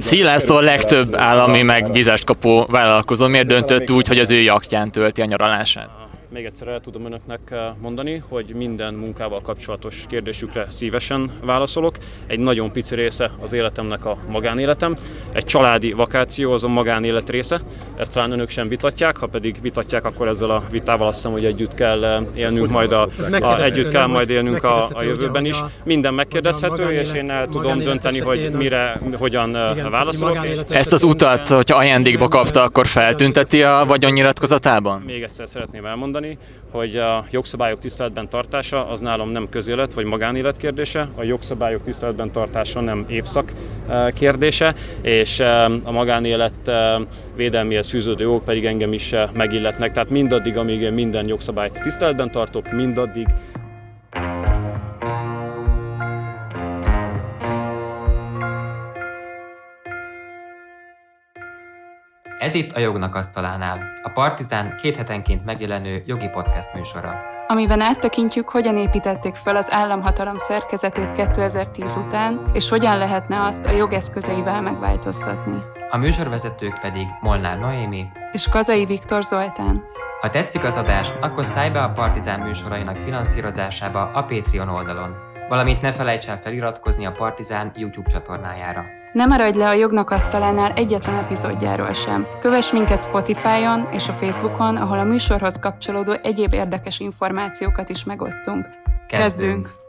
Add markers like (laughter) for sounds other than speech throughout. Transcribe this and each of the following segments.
Szilársztó a legtöbb állami meg vizest kapó vállalkozó miért döntött úgy, hogy az ő jaktján tölti a nyaralását? Még egyszer el tudom önöknek eh, mondani, hogy minden munkával kapcsolatos kérdésükre szívesen válaszolok. Egy nagyon pici része az életemnek a magánéletem. Egy családi vakáció az a magánélet része. Ezt talán önök sem vitatják, ha pedig vitatják, akkor ezzel a vitával azt hiszem, hogy együtt kell eh, élnünk majd a, a együtt kell majd élnünk a, a jövőben is. Minden megkérdezhető, és én el tudom dönteni, hogy mire, hogyan eh, válaszolok. Ezt az utat, hogyha ajándékba kapta, akkor feltünteti a vagyonnyilatkozatában? Még egyszer szeretném elmondani mondani, hogy a jogszabályok tiszteletben tartása az nálam nem közélet vagy magánélet kérdése, a jogszabályok tiszteletben tartása nem évszak eh, kérdése, és eh, a magánélet eh, védelmihez fűződő jogok pedig engem is megilletnek. Tehát mindaddig, amíg én minden jogszabályt tiszteletben tartok, mindaddig Ez itt a Jognak Asztalánál, a Partizán két hetenként megjelenő jogi podcast műsora. Amiben áttekintjük, hogyan építették fel az államhatalom szerkezetét 2010 után, és hogyan lehetne azt a jogeszközeivel megváltoztatni. A műsorvezetők pedig Molnár Noémi és Kazai Viktor Zoltán. Ha tetszik az adás, akkor szállj be a Partizán műsorainak finanszírozásába a Patreon oldalon, valamint ne felejts el feliratkozni a Partizán YouTube csatornájára. Ne maradj le a jognak asztalánál egyetlen epizódjáról sem. Kövess minket Spotify-on és a Facebookon, ahol a műsorhoz kapcsolódó egyéb érdekes információkat is megosztunk. Kezdünk! Kezdünk.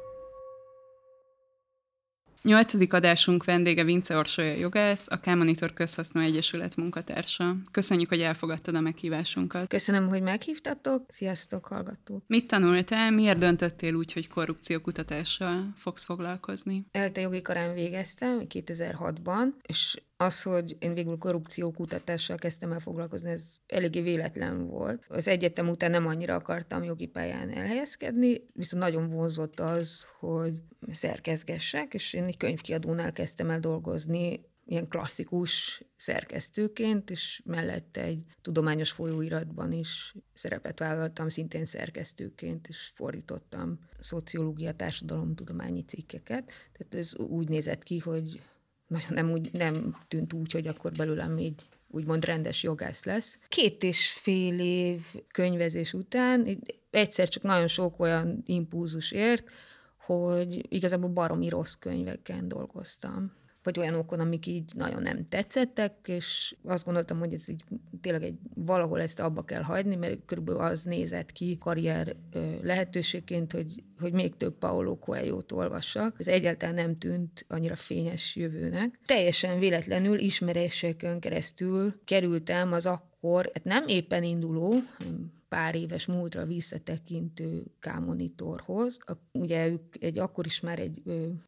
Nyolcadik adásunk vendége Vince Orsolya jogász, a K-Monitor Közhasznú Egyesület munkatársa. Köszönjük, hogy elfogadtad a meghívásunkat. Köszönöm, hogy meghívtatok. Sziasztok, hallgatók! Mit tanultál? Miért döntöttél úgy, hogy korrupciókutatással fogsz foglalkozni? Elte jogi karán végeztem 2006-ban, és az, hogy én végül korrupciókutatással kezdtem el foglalkozni, ez eléggé véletlen volt. Az egyetem után nem annyira akartam jogi pályán elhelyezkedni, viszont nagyon vonzott az, hogy szerkezgessek, és én egy könyvkiadónál kezdtem el dolgozni, ilyen klasszikus szerkesztőként, és mellette egy tudományos folyóiratban is szerepet vállaltam, szintén szerkesztőként, és fordítottam szociológia, társadalomtudományi cikkeket. Tehát ez úgy nézett ki, hogy nagyon nem, úgy, nem tűnt úgy, hogy akkor belőlem egy úgymond rendes jogász lesz. Két és fél év könyvezés után egyszer csak nagyon sok olyan impulzus ért, hogy igazából baromi rossz könyveken dolgoztam vagy olyanokon, amik így nagyon nem tetszettek, és azt gondoltam, hogy ez így tényleg egy, valahol ezt abba kell hagyni, mert körülbelül az nézett ki karrier lehetőségként, hogy, hogy még több Paolo Coelho-t olvassak. Ez egyáltalán nem tűnt annyira fényes jövőnek. Teljesen véletlenül ismeréseken keresztül kerültem az akkor, hát nem éppen induló, hanem pár éves múltra visszatekintő K-monitorhoz. Ugye ők egy, akkor is már egy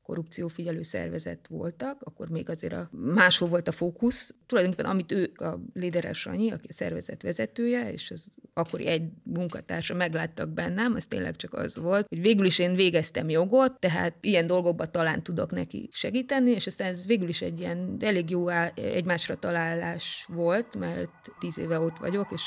korrupciófigyelő szervezet voltak, akkor még azért a, máshol volt a fókusz. Tulajdonképpen amit ő, a Léderes Sanyi, aki a szervezet vezetője, és az akkori egy munkatársa megláttak bennem, az tényleg csak az volt, hogy végül is én végeztem jogot, tehát ilyen dolgokban talán tudok neki segíteni, és aztán ez végül is egy ilyen elég jó egymásra találás volt, mert tíz éve ott vagyok, és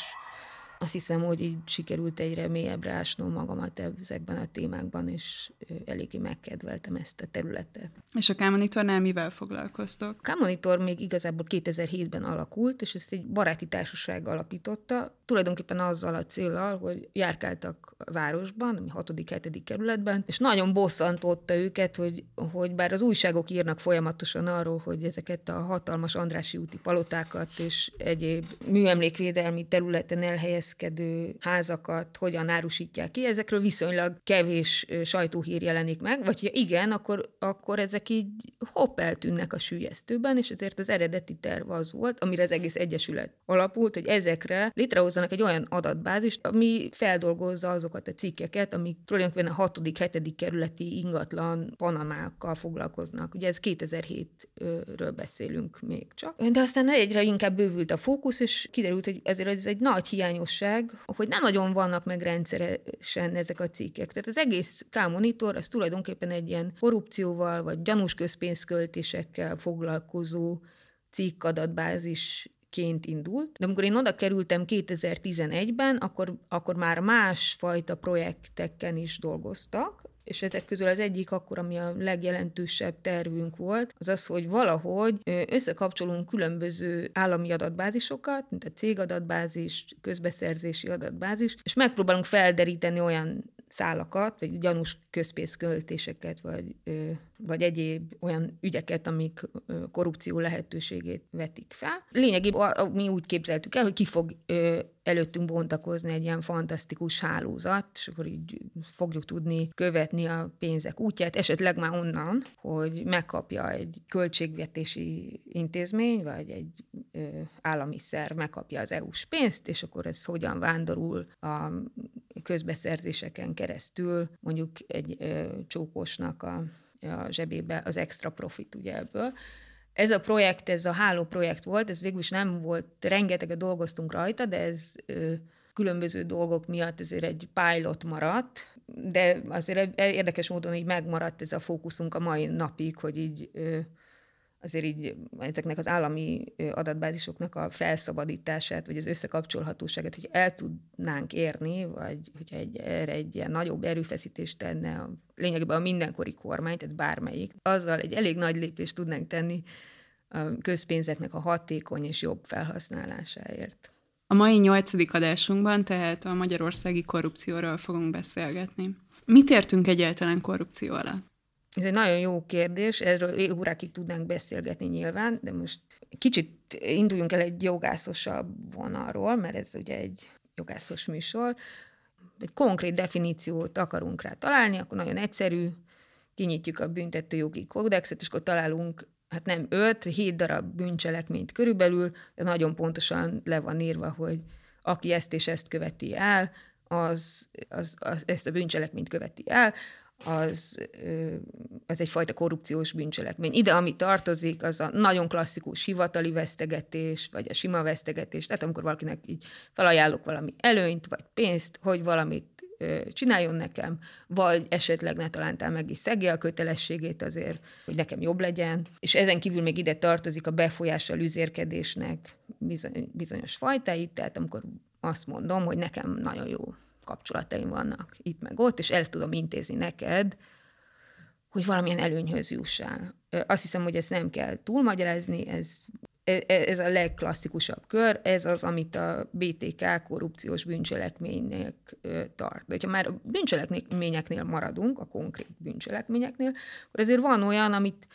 azt hiszem, hogy így sikerült egyre mélyebbre ásnom magamat ezekben a témákban, és eléggé megkedveltem ezt a területet. És a K-Monitornál mivel foglalkoztok? A K-Monitor még igazából 2007-ben alakult, és ezt egy baráti társaság alapította, tulajdonképpen azzal a célral, hogy járkáltak a városban, ami 6.-7. kerületben, és nagyon bosszantotta őket, hogy, hogy bár az újságok írnak folyamatosan arról, hogy ezeket a hatalmas Andrási úti palotákat és egyéb műemlékvédelmi területen elhelyez elhelyezkedő házakat hogyan árusítják ki, ezekről viszonylag kevés sajtóhír jelenik meg, vagy ha igen, akkor, akkor ezek így hopp eltűnnek a sülyeztőben, és ezért az eredeti terv az volt, amire az egész egyesület alapult, hogy ezekre létrehozzanak egy olyan adatbázist, ami feldolgozza azokat a cikkeket, amik tulajdonképpen a 6.-7. kerületi ingatlan panamákkal foglalkoznak. Ugye ez 2007-ről beszélünk még csak. De aztán egyre inkább bővült a fókusz, és kiderült, hogy ezért ez egy nagy hiányosság igazság, hogy nem nagyon vannak meg rendszeresen ezek a cikkek. Tehát az egész K-monitor az tulajdonképpen egy ilyen korrupcióval vagy gyanús közpénzköltésekkel foglalkozó cikkadatbázis ként indult. De amikor én oda kerültem 2011-ben, akkor, akkor már másfajta projekteken is dolgoztak, és ezek közül az egyik akkor, ami a legjelentősebb tervünk volt, az az, hogy valahogy összekapcsolunk különböző állami adatbázisokat, mint a cégadatbázis, közbeszerzési adatbázis, és megpróbálunk felderíteni olyan szálakat, vagy gyanús közpénzköltéseket, vagy, vagy egyéb olyan ügyeket, amik korrupció lehetőségét vetik fel. Lényegében mi úgy képzeltük el, hogy ki fog előttünk bontakozni egy ilyen fantasztikus hálózat, és akkor így fogjuk tudni követni a pénzek útját, esetleg már onnan, hogy megkapja egy költségvetési intézmény, vagy egy állami szerv megkapja az EU-s pénzt, és akkor ez hogyan vándorul a közbeszerzéseken keresztül, mondjuk egy csókosnak a, a zsebébe az extra profit ugye ebből. Ez a projekt, ez a háló projekt volt, ez végül is nem volt, rengeteget dolgoztunk rajta, de ez különböző dolgok miatt ezért egy pilot maradt, de azért érdekes módon így megmaradt ez a fókuszunk a mai napig, hogy így azért így ezeknek az állami adatbázisoknak a felszabadítását, vagy az összekapcsolhatóságát, hogy el tudnánk érni, vagy hogyha egy, erre egy ilyen nagyobb erőfeszítést tenne a, lényegében a mindenkori kormány, tehát bármelyik, azzal egy elég nagy lépést tudnánk tenni a közpénzeknek a hatékony és jobb felhasználásáért. A mai nyolcadik adásunkban tehát a magyarországi korrupcióról fogunk beszélgetni. Mit értünk egyáltalán korrupció alatt? Ez egy nagyon jó kérdés, erről órákig tudnánk beszélgetni nyilván, de most kicsit induljunk el egy jogászosabb vonalról, mert ez ugye egy jogászos műsor. Egy konkrét definíciót akarunk rá találni, akkor nagyon egyszerű, kinyitjuk a büntető jogi kódexet, és akkor találunk hát nem öt, hét darab bűncselekményt körülbelül, de nagyon pontosan le van írva, hogy aki ezt és ezt követi el, az, az, az ezt a bűncselekményt követi el, az, az egyfajta korrupciós bűncselekmény. Ide, ami tartozik, az a nagyon klasszikus hivatali vesztegetés, vagy a sima vesztegetés, tehát amikor valakinek így felajánlok valami előnyt, vagy pénzt, hogy valamit csináljon nekem, vagy esetleg ne talántál meg is szegje a kötelességét azért, hogy nekem jobb legyen. És ezen kívül még ide tartozik a befolyással üzérkedésnek bizonyos fajtáit, tehát amikor azt mondom, hogy nekem nagyon jó kapcsolataim vannak itt meg ott, és el tudom intézni neked, hogy valamilyen előnyhöz jussál. Azt hiszem, hogy ezt nem kell túlmagyarázni, ez, e, e, ez a legklasszikusabb kör, ez az, amit a BTK korrupciós bűncselekménynek tart. De ha már a bűncselekményeknél maradunk, a konkrét bűncselekményeknél, akkor azért van olyan, amit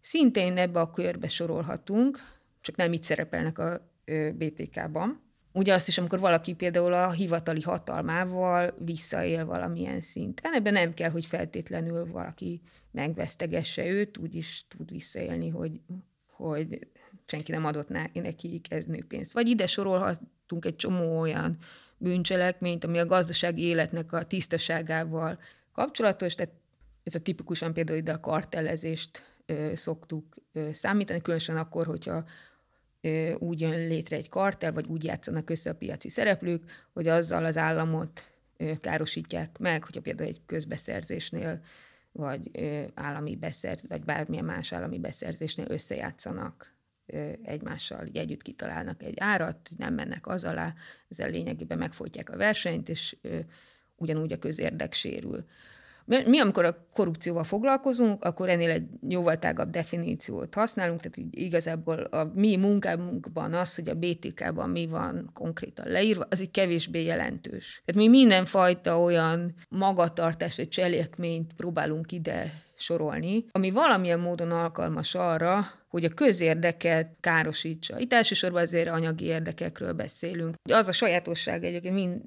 szintén ebbe a körbe sorolhatunk, csak nem itt szerepelnek a BTK-ban, Ugye azt is, amikor valaki például a hivatali hatalmával visszaél valamilyen szinten, ebben nem kell, hogy feltétlenül valaki megvesztegesse őt, úgy is tud visszaélni, hogy, hogy senki nem adott neki kezdnőpénzt. Vagy ide sorolhatunk egy csomó olyan bűncselekményt, ami a gazdasági életnek a tisztaságával kapcsolatos, tehát ez a tipikusan például ide a kartellezést ö, szoktuk ö, számítani, különösen akkor, hogyha úgy jön létre egy kartel, vagy úgy játszanak össze a piaci szereplők, hogy azzal az államot károsítják meg, hogyha például egy közbeszerzésnél, vagy állami beszerz, vagy bármilyen más állami beszerzésnél összejátszanak egymással, így együtt kitalálnak egy árat, nem mennek az alá, ezzel lényegében megfojtják a versenyt, és ugyanúgy a közérdek sérül. Mi, amikor a korrupcióval foglalkozunk, akkor ennél egy jóval tágabb definíciót használunk, tehát igazából a mi munkánkban az, hogy a BTK-ban mi van konkrétan leírva, az így kevésbé jelentős. Tehát mi mindenfajta olyan magatartás vagy cselekményt próbálunk ide sorolni, ami valamilyen módon alkalmas arra, hogy a közérdeket károsítsa. Itt elsősorban azért anyagi érdekekről beszélünk. Az a sajátosság egyébként mind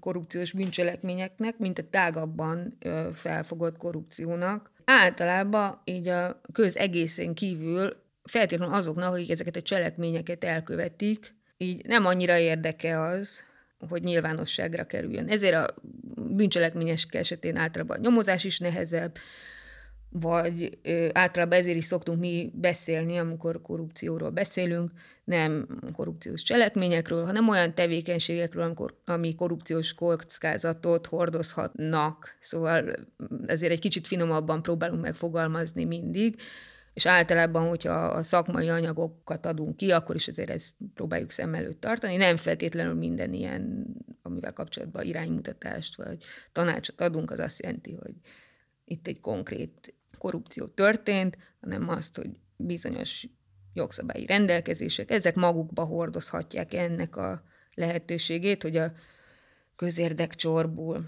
korrupciós bűncselekményeknek, mint a tágabban felfogott korrupciónak. Általában így a köz egészén kívül feltétlenül azoknak, akik ezeket a cselekményeket elkövetik, így nem annyira érdeke az, hogy nyilvánosságra kerüljön. Ezért a bűncselekményes esetén általában a nyomozás is nehezebb, vagy ö, általában ezért is szoktunk mi beszélni, amikor korrupcióról beszélünk, nem korrupciós cselekményekről, hanem olyan tevékenységekről, amikor, ami korrupciós kockázatot hordozhatnak. Szóval ezért egy kicsit finomabban próbálunk megfogalmazni mindig, és általában, hogyha a szakmai anyagokat adunk ki, akkor is azért ezt próbáljuk szem előtt tartani. Nem feltétlenül minden ilyen, amivel kapcsolatban iránymutatást vagy tanácsot adunk, az azt jelenti, hogy itt egy konkrét korrupció történt, hanem azt, hogy bizonyos jogszabályi rendelkezések, ezek magukba hordozhatják ennek a lehetőségét, hogy a közérdek csorbul.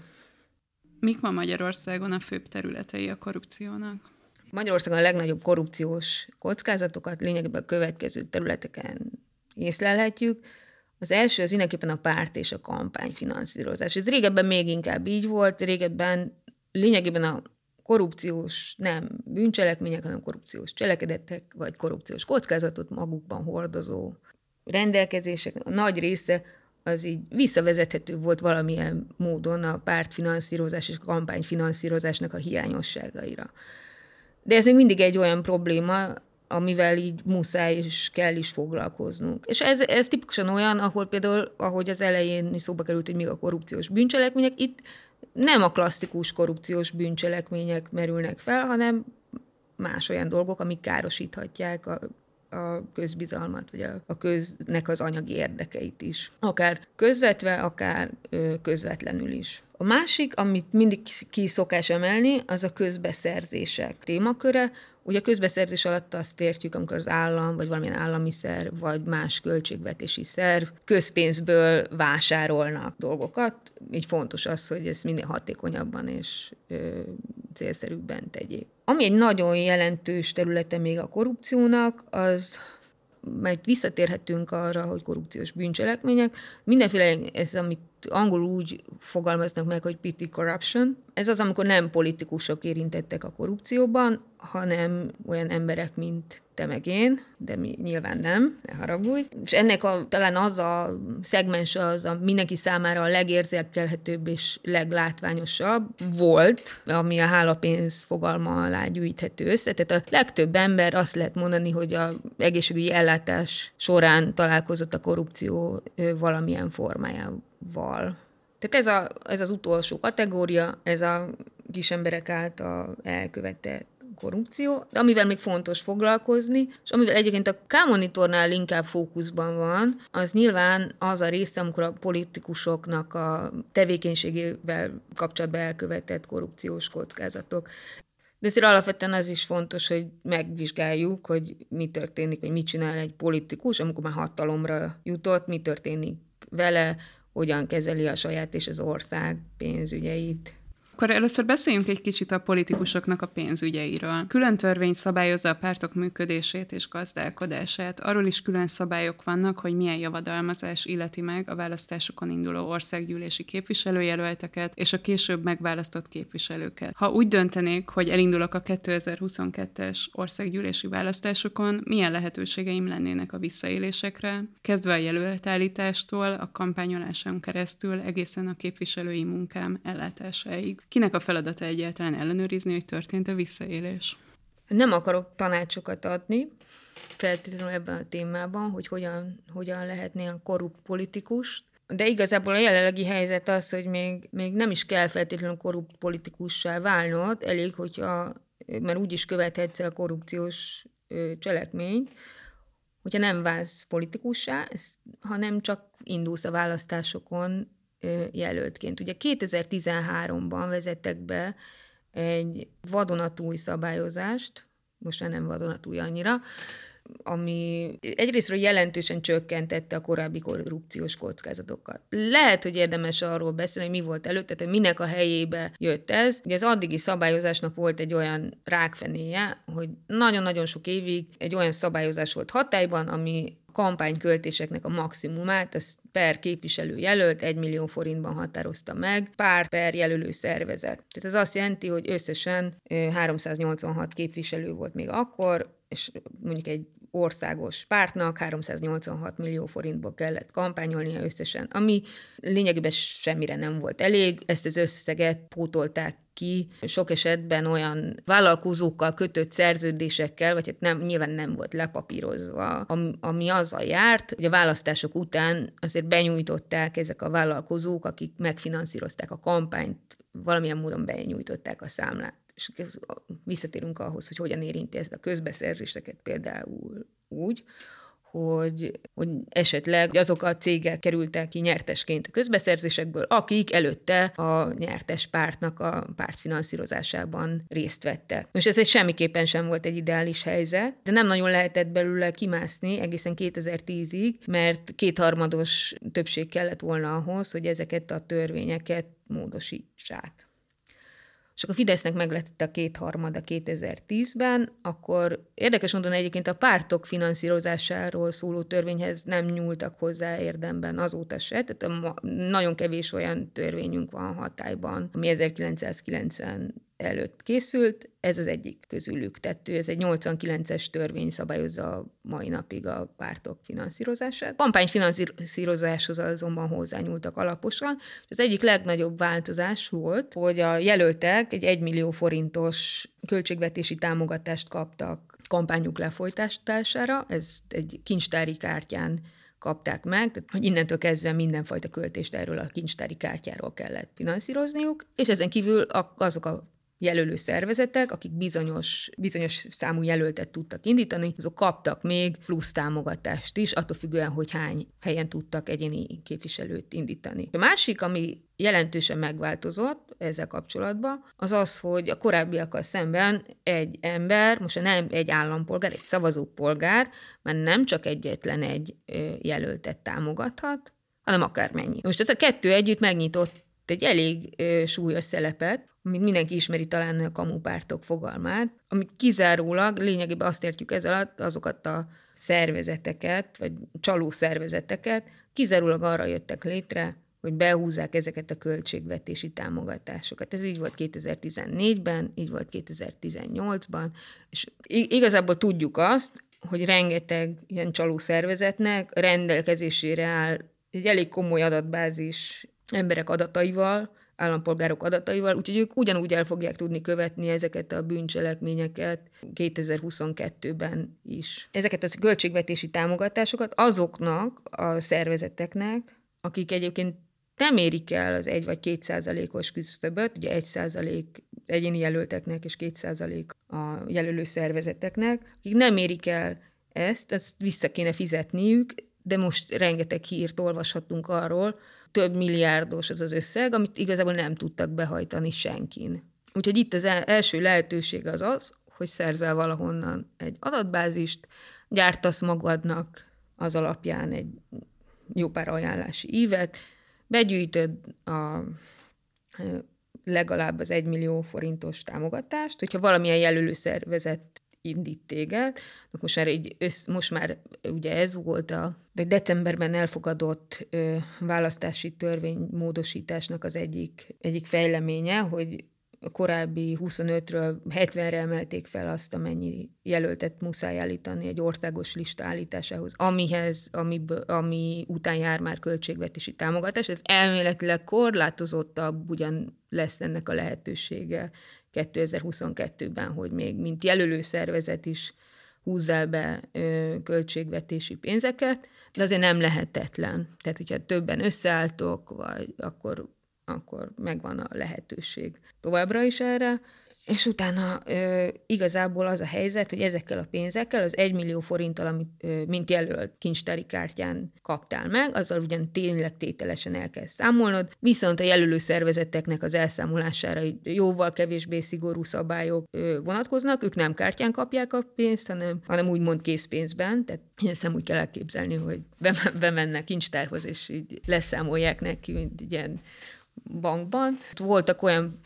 Mik ma Magyarországon a főbb területei a korrupciónak? Magyarországon a legnagyobb korrupciós kockázatokat lényegében a következő területeken észlelhetjük. Az első az mindenképpen a párt és a kampány finanszírozás. Ez régebben még inkább így volt, régebben lényegében a korrupciós, nem bűncselekmények, hanem korrupciós cselekedetek, vagy korrupciós kockázatot magukban hordozó rendelkezések, a nagy része az így visszavezethető volt valamilyen módon a pártfinanszírozás és a kampányfinanszírozásnak a hiányosságaira. De ez még mindig egy olyan probléma, amivel így muszáj és kell is foglalkoznunk. És ez, ez tipikusan olyan, ahol például, ahogy az elején szóba került, hogy még a korrupciós bűncselekmények, itt nem a klasszikus korrupciós bűncselekmények merülnek fel, hanem más olyan dolgok, amik károsíthatják a, a közbizalmat, vagy a, a köznek az anyagi érdekeit is. Akár közvetve, akár ö, közvetlenül is. A másik, amit mindig ki szokás emelni, az a közbeszerzések témaköre, Ugye a közbeszerzés alatt azt értjük, amikor az állam, vagy valamilyen állami szerv, vagy más költségvetési szerv közpénzből vásárolnak dolgokat. Így fontos az, hogy ezt minél hatékonyabban és ö, célszerűbben tegyék. Ami egy nagyon jelentős területe még a korrupciónak, az mert visszatérhetünk arra, hogy korrupciós bűncselekmények. Mindenféle, ez amit angolul úgy fogalmaznak meg, hogy petty corruption. Ez az, amikor nem politikusok érintettek a korrupcióban, hanem olyan emberek, mint te meg én, de mi nyilván nem, ne haragudj. És ennek a, talán az a szegmens az a mindenki számára a legérzékelhetőbb és leglátványosabb volt, ami a hálapénz fogalma alá gyűjthető össze. Tehát a legtöbb ember azt lehet mondani, hogy a egészségügyi ellátás során találkozott a korrupció valamilyen formájával. Tehát ez, a, ez az utolsó kategória, ez a kis emberek által elkövetett korrupció, de amivel még fontos foglalkozni, és amivel egyébként a K-monitornál inkább fókuszban van, az nyilván az a része, amikor a politikusoknak a tevékenységével kapcsolatban elkövetett korrupciós kockázatok. De ezért alapvetően az is fontos, hogy megvizsgáljuk, hogy mi történik, hogy mit csinál egy politikus, amikor már hatalomra jutott, mi történik vele, hogyan kezeli a saját és az ország pénzügyeit. Akkor először beszéljünk egy kicsit a politikusoknak a pénzügyeiről. Külön törvény szabályozza a pártok működését és gazdálkodását. Arról is külön szabályok vannak, hogy milyen javadalmazás illeti meg a választásokon induló országgyűlési képviselőjelölteket és a később megválasztott képviselőket. Ha úgy döntenék, hogy elindulok a 2022-es országgyűlési választásokon, milyen lehetőségeim lennének a visszaélésekre, kezdve a jelöltállítástól, a kampányoláson keresztül egészen a képviselői munkám ellátásáig. Kinek a feladata egyáltalán ellenőrizni, hogy történt-e visszaélés? Nem akarok tanácsokat adni, feltétlenül ebben a témában, hogy hogyan, hogyan lehetnél korrupt politikus, de igazából a jelenlegi helyzet az, hogy még, még nem is kell feltétlenül korrupt politikussá válnod, elég, hogyha, mert úgy is követhetsz el korrupciós cselekményt, hogyha nem válsz politikussá, hanem csak indulsz a választásokon jelöltként. Ugye 2013-ban vezettek be egy vadonatúj szabályozást, most már nem vadonatúj annyira, ami egyrésztről jelentősen csökkentette a korábbi korrupciós kockázatokat. Lehet, hogy érdemes arról beszélni, hogy mi volt előtte, tehát minek a helyébe jött ez. Ugye az addigi szabályozásnak volt egy olyan rákfenéje, hogy nagyon-nagyon sok évig egy olyan szabályozás volt hatályban, ami kampányköltéseknek a maximumát, az per képviselő jelölt 1 millió forintban határozta meg, párt per jelölő szervezet. Tehát ez azt jelenti, hogy összesen 386 képviselő volt még akkor, és mondjuk egy országos pártnak 386 millió forintból kellett kampányolnia összesen, ami lényegében semmire nem volt elég. Ezt az összeget pótolták ki sok esetben olyan vállalkozókkal kötött szerződésekkel, vagy hát nem, nyilván nem volt lepapírozva, ami, ami azzal járt, hogy a választások után azért benyújtották ezek a vállalkozók, akik megfinanszírozták a kampányt, valamilyen módon benyújtották a számlát és visszatérünk ahhoz, hogy hogyan érinti ezt a közbeszerzéseket például úgy, hogy, hogy esetleg azok a cégek kerültek ki nyertesként a közbeszerzésekből, akik előtte a nyertes pártnak a pártfinanszírozásában részt vettek. Most ez egy semmiképpen sem volt egy ideális helyzet, de nem nagyon lehetett belőle kimászni egészen 2010-ig, mert kétharmados többség kellett volna ahhoz, hogy ezeket a törvényeket módosítsák és akkor Fidesznek meg lett a kétharmada 2010-ben, akkor érdekes mondani egyébként a pártok finanszírozásáról szóló törvényhez nem nyúltak hozzá érdemben azóta se, tehát a, nagyon kevés olyan törvényünk van hatályban, ami 1990 előtt készült, ez az egyik közülük. Tehát ez egy 89-es törvény szabályozza mai napig a pártok finanszírozását. A kampányfinanszírozáshoz azonban hozzányúltak alaposan. Az egyik legnagyobb változás volt, hogy a jelöltek egy 1 millió forintos költségvetési támogatást kaptak kampányuk lefolytására, ez egy kincstári kártyán kapták meg, tehát hogy innentől kezdve mindenfajta költést erről a kincstári kártyáról kellett finanszírozniuk, és ezen kívül azok a jelölő szervezetek, akik bizonyos, bizonyos számú jelöltet tudtak indítani, azok kaptak még plusz támogatást is, attól függően, hogy hány helyen tudtak egyéni képviselőt indítani. A másik, ami jelentősen megváltozott ezzel kapcsolatban, az az, hogy a korábbiakkal szemben egy ember, most nem egy állampolgár, egy szavazópolgár, mert nem csak egyetlen egy jelöltet támogathat, hanem akármennyi. Most ez a kettő együtt megnyitott egy elég súlyos szelepet, amit mindenki ismeri talán a kamupártok fogalmát, ami kizárólag lényegében azt értjük ez alatt azokat a szervezeteket, vagy csaló szervezeteket, kizárólag arra jöttek létre, hogy behúzzák ezeket a költségvetési támogatásokat. Ez így volt 2014-ben, így volt 2018-ban, és igazából tudjuk azt, hogy rengeteg ilyen csaló szervezetnek rendelkezésére áll egy elég komoly adatbázis emberek adataival, állampolgárok adataival, úgyhogy ők ugyanúgy el fogják tudni követni ezeket a bűncselekményeket 2022-ben is. Ezeket a költségvetési támogatásokat azoknak a szervezeteknek, akik egyébként nem érik el az egy vagy két százalékos küszöböt, ugye egy százalék egyéni jelölteknek és két százalék a jelölő szervezeteknek, akik nem érik el ezt, ezt vissza kéne fizetniük, de most rengeteg hírt olvashatunk arról, több milliárdos az az összeg, amit igazából nem tudtak behajtani senkin. Úgyhogy itt az első lehetőség az az, hogy szerzel valahonnan egy adatbázist, gyártasz magadnak az alapján egy jó pár ajánlási ívet, begyűjtöd a legalább az egy millió forintos támogatást, hogyha valamilyen jelölő szervezet indít téged. Most már, így össz, most már ugye ez volt a de decemberben elfogadott ö, választási törvény módosításnak az egyik, egyik fejleménye, hogy korábbi 25-ről 70-re emelték fel azt, amennyi jelöltet muszáj állítani egy országos lista állításához, amihez, ami, ami után jár már költségvetési támogatás. Ez elméletileg korlátozottabb ugyan lesz ennek a lehetősége 2022-ben, hogy még mint jelölő szervezet is húzzál be ö, költségvetési pénzeket, de azért nem lehetetlen. Tehát, hogyha többen összeálltok, vagy akkor, akkor megvan a lehetőség továbbra is erre. És utána ö, igazából az a helyzet, hogy ezekkel a pénzekkel, az 1 millió forinttal, amit ö, mint jelölt kincstári kártyán kaptál meg, azzal ugyan tényleg tételesen el kell számolnod, viszont a jelölő szervezeteknek az elszámolására jóval kevésbé szigorú szabályok ö, vonatkoznak, ők nem kártyán kapják a pénzt, hanem, hanem úgymond készpénzben, tehát hiszem úgy kell elképzelni, hogy bemennek kincstárhoz, és így leszámolják neki, mint ilyen bankban. Voltak olyan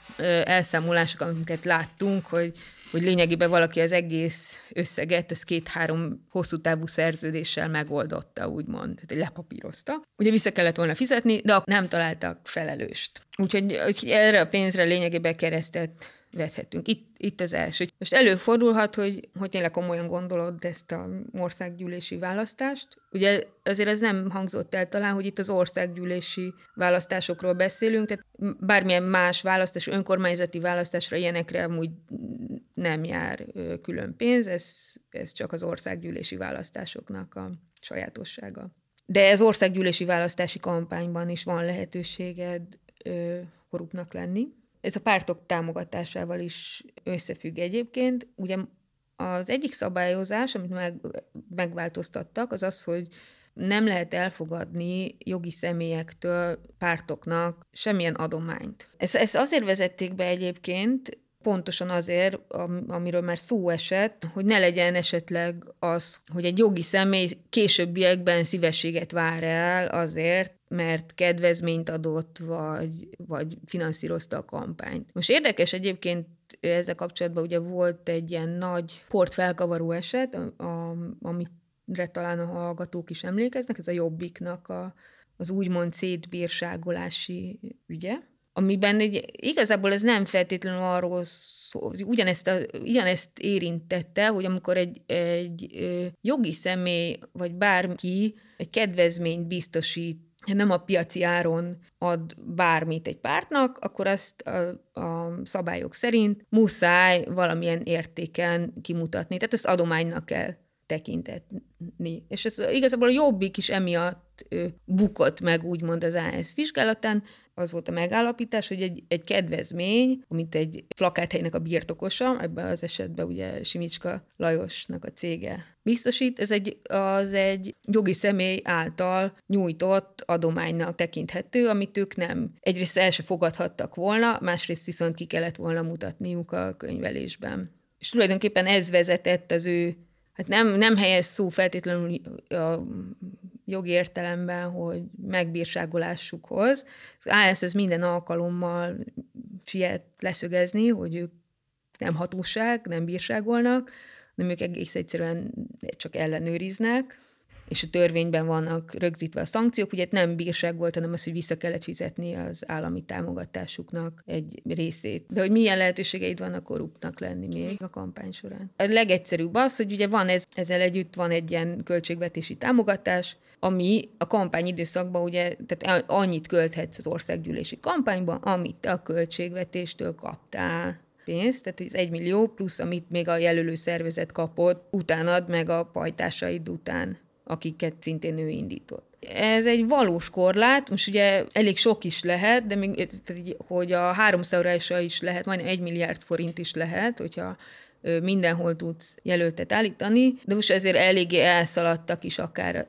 elszámolások, amiket láttunk, hogy, hogy lényegében valaki az egész összeget, ez két-három hosszú távú szerződéssel megoldotta, úgymond, hogy lepapírozta. Ugye vissza kellett volna fizetni, de nem találtak felelőst. Úgyhogy hogy erre a pénzre lényegében keresztet vethetünk. Itt, itt az első. Most előfordulhat, hogy, hogy tényleg komolyan gondolod ezt a országgyűlési választást. Ugye azért ez nem hangzott el talán, hogy itt az országgyűlési választásokról beszélünk, tehát bármilyen más választás, önkormányzati választásra ilyenekre amúgy nem jár külön pénz, ez, ez csak az országgyűlési választásoknak a sajátossága. De ez országgyűlési választási kampányban is van lehetőséged ö, lenni. Ez a pártok támogatásával is összefügg egyébként. Ugye Az egyik szabályozás, amit meg, megváltoztattak, az az, hogy nem lehet elfogadni jogi személyektől, pártoknak semmilyen adományt. Ezt, ezt azért vezették be egyébként, pontosan azért, amiről már szó esett, hogy ne legyen esetleg az, hogy egy jogi személy későbbiekben szívességet vár el azért, mert kedvezményt adott, vagy, vagy finanszírozta a kampányt. Most érdekes egyébként ezzel kapcsolatban ugye volt egy ilyen nagy portfelkavaró eset, a, amire talán a hallgatók is emlékeznek, ez a Jobbiknak a, az úgymond szétbírságolási ügye, amiben egy, igazából ez nem feltétlenül arról szól, ugyanezt, a, ugyanezt érintette, hogy amikor egy, egy jogi személy, vagy bárki egy kedvezményt biztosít nem a piaci áron ad bármit egy pártnak, akkor azt a, a szabályok szerint muszáj valamilyen értéken kimutatni. Tehát ezt adománynak kell tekintetni. És ez igazából a jobbik is emiatt bukott meg úgymond az AS vizsgálatán, az volt a megállapítás, hogy egy, egy kedvezmény, amit egy plakáthelynek a birtokosa, ebben az esetben ugye Simicska Lajosnak a cége biztosít, ez egy, az egy jogi személy által nyújtott adománynak tekinthető, amit ők nem egyrészt el se fogadhattak volna, másrészt viszont ki kellett volna mutatniuk a könyvelésben. És tulajdonképpen ez vezetett az ő hát nem, nem helyez szó feltétlenül a jogi értelemben, hogy megbírságolásukhoz. Az AS ez minden alkalommal siet leszögezni, hogy ők nem hatóság, nem bírságolnak, hanem ők egész egyszerűen csak ellenőriznek, és a törvényben vannak rögzítve a szankciók, ugye nem bírság volt, hanem az, hogy vissza kellett fizetni az állami támogatásuknak egy részét. De hogy milyen lehetőségeid vannak korruptnak lenni még a kampány során. A legegyszerűbb az, hogy ugye van ez, ezzel együtt van egy ilyen költségvetési támogatás, ami a kampány időszakban ugye, tehát annyit költhetsz az országgyűlési kampányban, amit a költségvetéstől kaptál pénzt, tehát az egy millió plusz, amit még a jelölő szervezet kapott, utánad meg a pajtásaid után akiket szintén ő indított. Ez egy valós korlát, most ugye elég sok is lehet, de még, hogy a háromszorása is lehet, majdnem egy milliárd forint is lehet, hogyha mindenhol tudsz jelöltet állítani, de most ezért eléggé elszaladtak is akár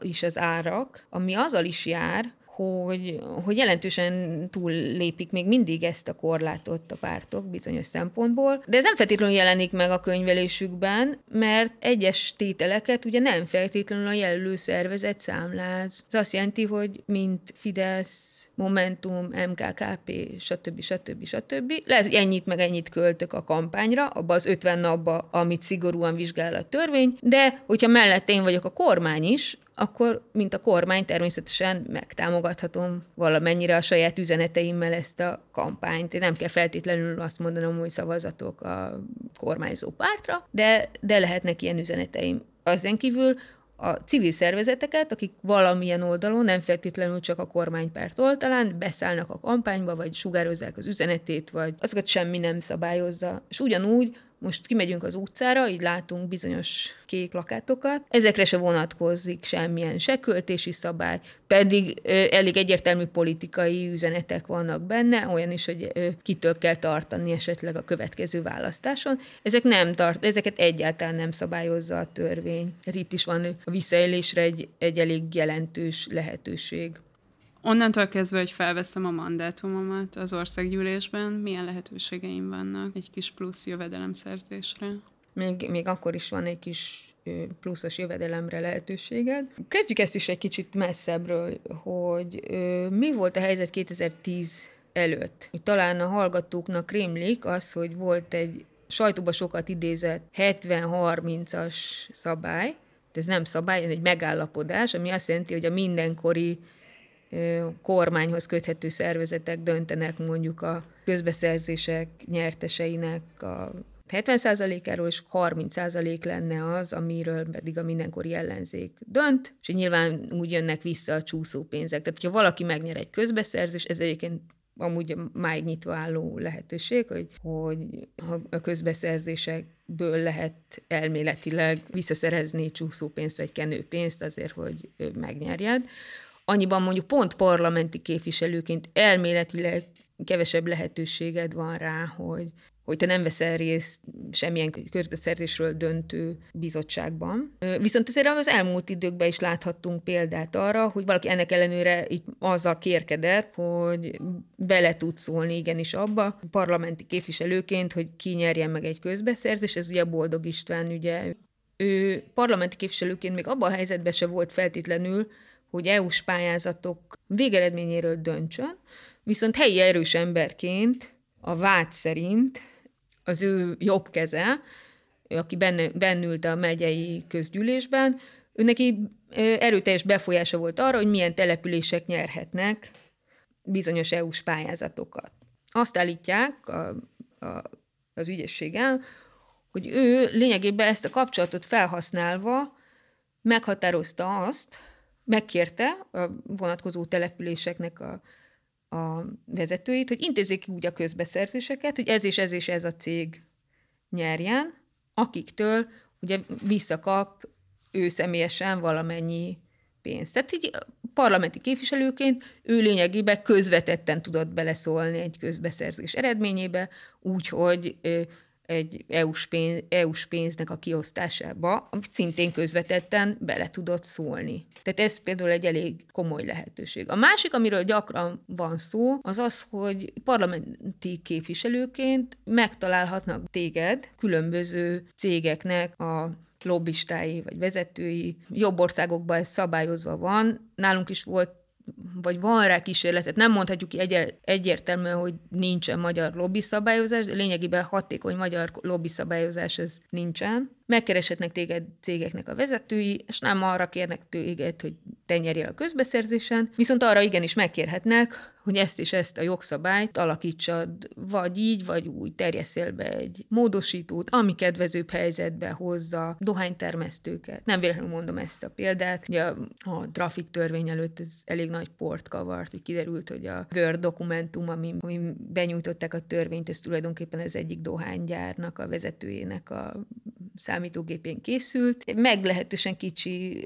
is az árak, ami azzal is jár, hogy, hogy jelentősen túllépik még mindig ezt a korlátot a pártok bizonyos szempontból, de ez nem feltétlenül jelenik meg a könyvelésükben, mert egyes tételeket ugye nem feltétlenül a jelölő szervezet számláz. Ez azt jelenti, hogy mint Fidesz, Momentum, MKKP, stb. stb. stb. Lehet, hogy ennyit meg ennyit költök a kampányra, abba az 50 napba, amit szigorúan vizsgál a törvény, de hogyha mellett én vagyok a kormány is, akkor, mint a kormány, természetesen megtámogathatom valamennyire a saját üzeneteimmel ezt a kampányt. Én nem kell feltétlenül azt mondanom, hogy szavazatok a kormányzó pártra, de, de lehetnek ilyen üzeneteim. Azen kívül a civil szervezeteket, akik valamilyen oldalon, nem feltétlenül csak a kormánypárt oldalán, beszállnak a kampányba, vagy sugározzák az üzenetét, vagy azokat semmi nem szabályozza. És ugyanúgy most kimegyünk az utcára, így látunk bizonyos kék lakátokat, ezekre se vonatkozik semmilyen se költési szabály, pedig ö, elég egyértelmű politikai üzenetek vannak benne, olyan is, hogy ö, kitől kell tartani esetleg a következő választáson. Ezek nem tart, ezeket egyáltalán nem szabályozza a törvény. Tehát itt is van a visszaélésre egy, egy elég jelentős lehetőség. Onnantól kezdve, hogy felveszem a mandátumomat az országgyűlésben, milyen lehetőségeim vannak egy kis plusz jövedelemszerzésre? Még, még akkor is van egy kis pluszos jövedelemre lehetőséged. Kezdjük ezt is egy kicsit messzebbről, hogy ö, mi volt a helyzet 2010 előtt. Talán a hallgatóknak rémlik az, hogy volt egy sajtóban sokat idézett 70-30-as szabály, ez nem szabály, ez egy megállapodás, ami azt jelenti, hogy a mindenkori kormányhoz köthető szervezetek döntenek mondjuk a közbeszerzések nyerteseinek a 70%-áról, és 30% lenne az, amiről pedig a mindenkori ellenzék dönt, és nyilván úgy jönnek vissza a csúszó pénzek. Tehát, ha valaki megnyer egy közbeszerzés, ez egyébként amúgy máig nyitva álló lehetőség, hogy, hogy a közbeszerzésekből lehet elméletileg visszaszerezni csúszópénzt vagy kenőpénzt azért, hogy megnyerjed annyiban mondjuk pont parlamenti képviselőként elméletileg kevesebb lehetőséged van rá, hogy, hogy te nem veszel részt semmilyen közbeszerzésről döntő bizottságban. Viszont azért az elmúlt időkben is láthattunk példát arra, hogy valaki ennek ellenőre itt azzal kérkedett, hogy bele tud szólni igenis abba, parlamenti képviselőként, hogy ki meg egy közbeszerzés, ez ugye Boldog István ugye ő parlamenti képviselőként még abban a helyzetben se volt feltétlenül, hogy EU-s pályázatok végeredményéről döntsön, viszont helyi erős emberként a vád szerint az ő jobb keze, aki benne, bennült a megyei közgyűlésben, ő neki erőteljes befolyása volt arra, hogy milyen települések nyerhetnek bizonyos EU-s pályázatokat. Azt állítják a, a, az ügyességgel, hogy ő lényegében ezt a kapcsolatot felhasználva meghatározta azt, megkérte a vonatkozó településeknek a, a vezetőit, hogy intézzék úgy a közbeszerzéseket, hogy ez és ez és ez a cég nyerjen, akiktől ugye visszakap ő személyesen valamennyi pénzt. Tehát így parlamenti képviselőként ő lényegében közvetetten tudott beleszólni egy közbeszerzés eredményébe, úgyhogy egy EU-s, pénz, EU-s pénznek a kiosztásába, amit szintén közvetetten bele tudott szólni. Tehát ez például egy elég komoly lehetőség. A másik, amiről gyakran van szó, az az, hogy parlamenti képviselőként megtalálhatnak téged különböző cégeknek a lobbistái vagy vezetői. Jobb országokban ez szabályozva van. Nálunk is volt vagy van rá kísérletet, nem mondhatjuk ki egy, egyértelműen, hogy nincsen magyar lobby szabályozás, de lényegében hatékony magyar lobby szabályozás ez nincsen megkereshetnek téged cégeknek a vezetői, és nem arra kérnek téged, hogy te nyerjél a közbeszerzésen, viszont arra igenis megkérhetnek, hogy ezt és ezt a jogszabályt alakítsad, vagy így, vagy úgy, terjeszél be egy módosítót, ami kedvezőbb helyzetbe hozza dohánytermesztőket. Nem véletlenül mondom ezt a példát. Ugye a, a trafik törvény előtt ez elég nagy port kavart, hogy kiderült, hogy a Word dokumentum, ami, ami benyújtották a törvényt, ez tulajdonképpen az egyik dohánygyárnak, a vezetőjének a számítógépén készült. Meglehetősen kicsi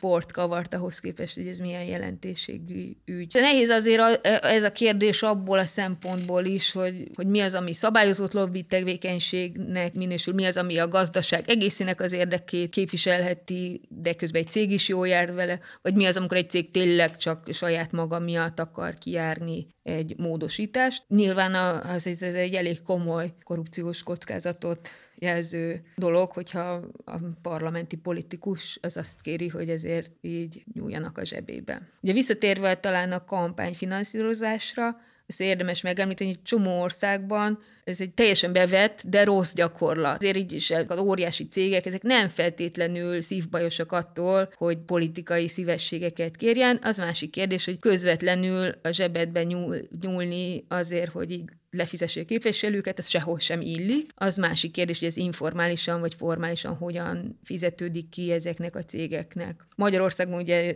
port kavart ahhoz képest, hogy ez milyen jelentőségű ügy. Nehéz azért a, ez a kérdés abból a szempontból is, hogy, hogy mi az, ami szabályozott lobby tevékenységnek minősül, mi az, ami a gazdaság egészének az érdekét képviselheti, de közben egy cég is jól jár vele, vagy mi az, amikor egy cég tényleg csak saját maga miatt akar kijárni egy módosítást. Nyilván az, ez egy elég komoly korrupciós kockázatot jelző dolog, hogyha a parlamenti politikus az azt kéri, hogy ezért így nyúljanak a zsebébe. Ugye visszatérve talán a kampányfinanszírozásra, ezt érdemes megemlíteni, hogy csomó országban ez egy teljesen bevett, de rossz gyakorlat. Azért így is az óriási cégek, ezek nem feltétlenül szívbajosak attól, hogy politikai szívességeket kérjen. Az másik kérdés, hogy közvetlenül a zsebedbe nyúl, nyúlni azért, hogy így lefizessék képviselőket, ez sehol sem illik. Az másik kérdés, hogy ez informálisan vagy formálisan hogyan fizetődik ki ezeknek a cégeknek. Magyarországon ugye,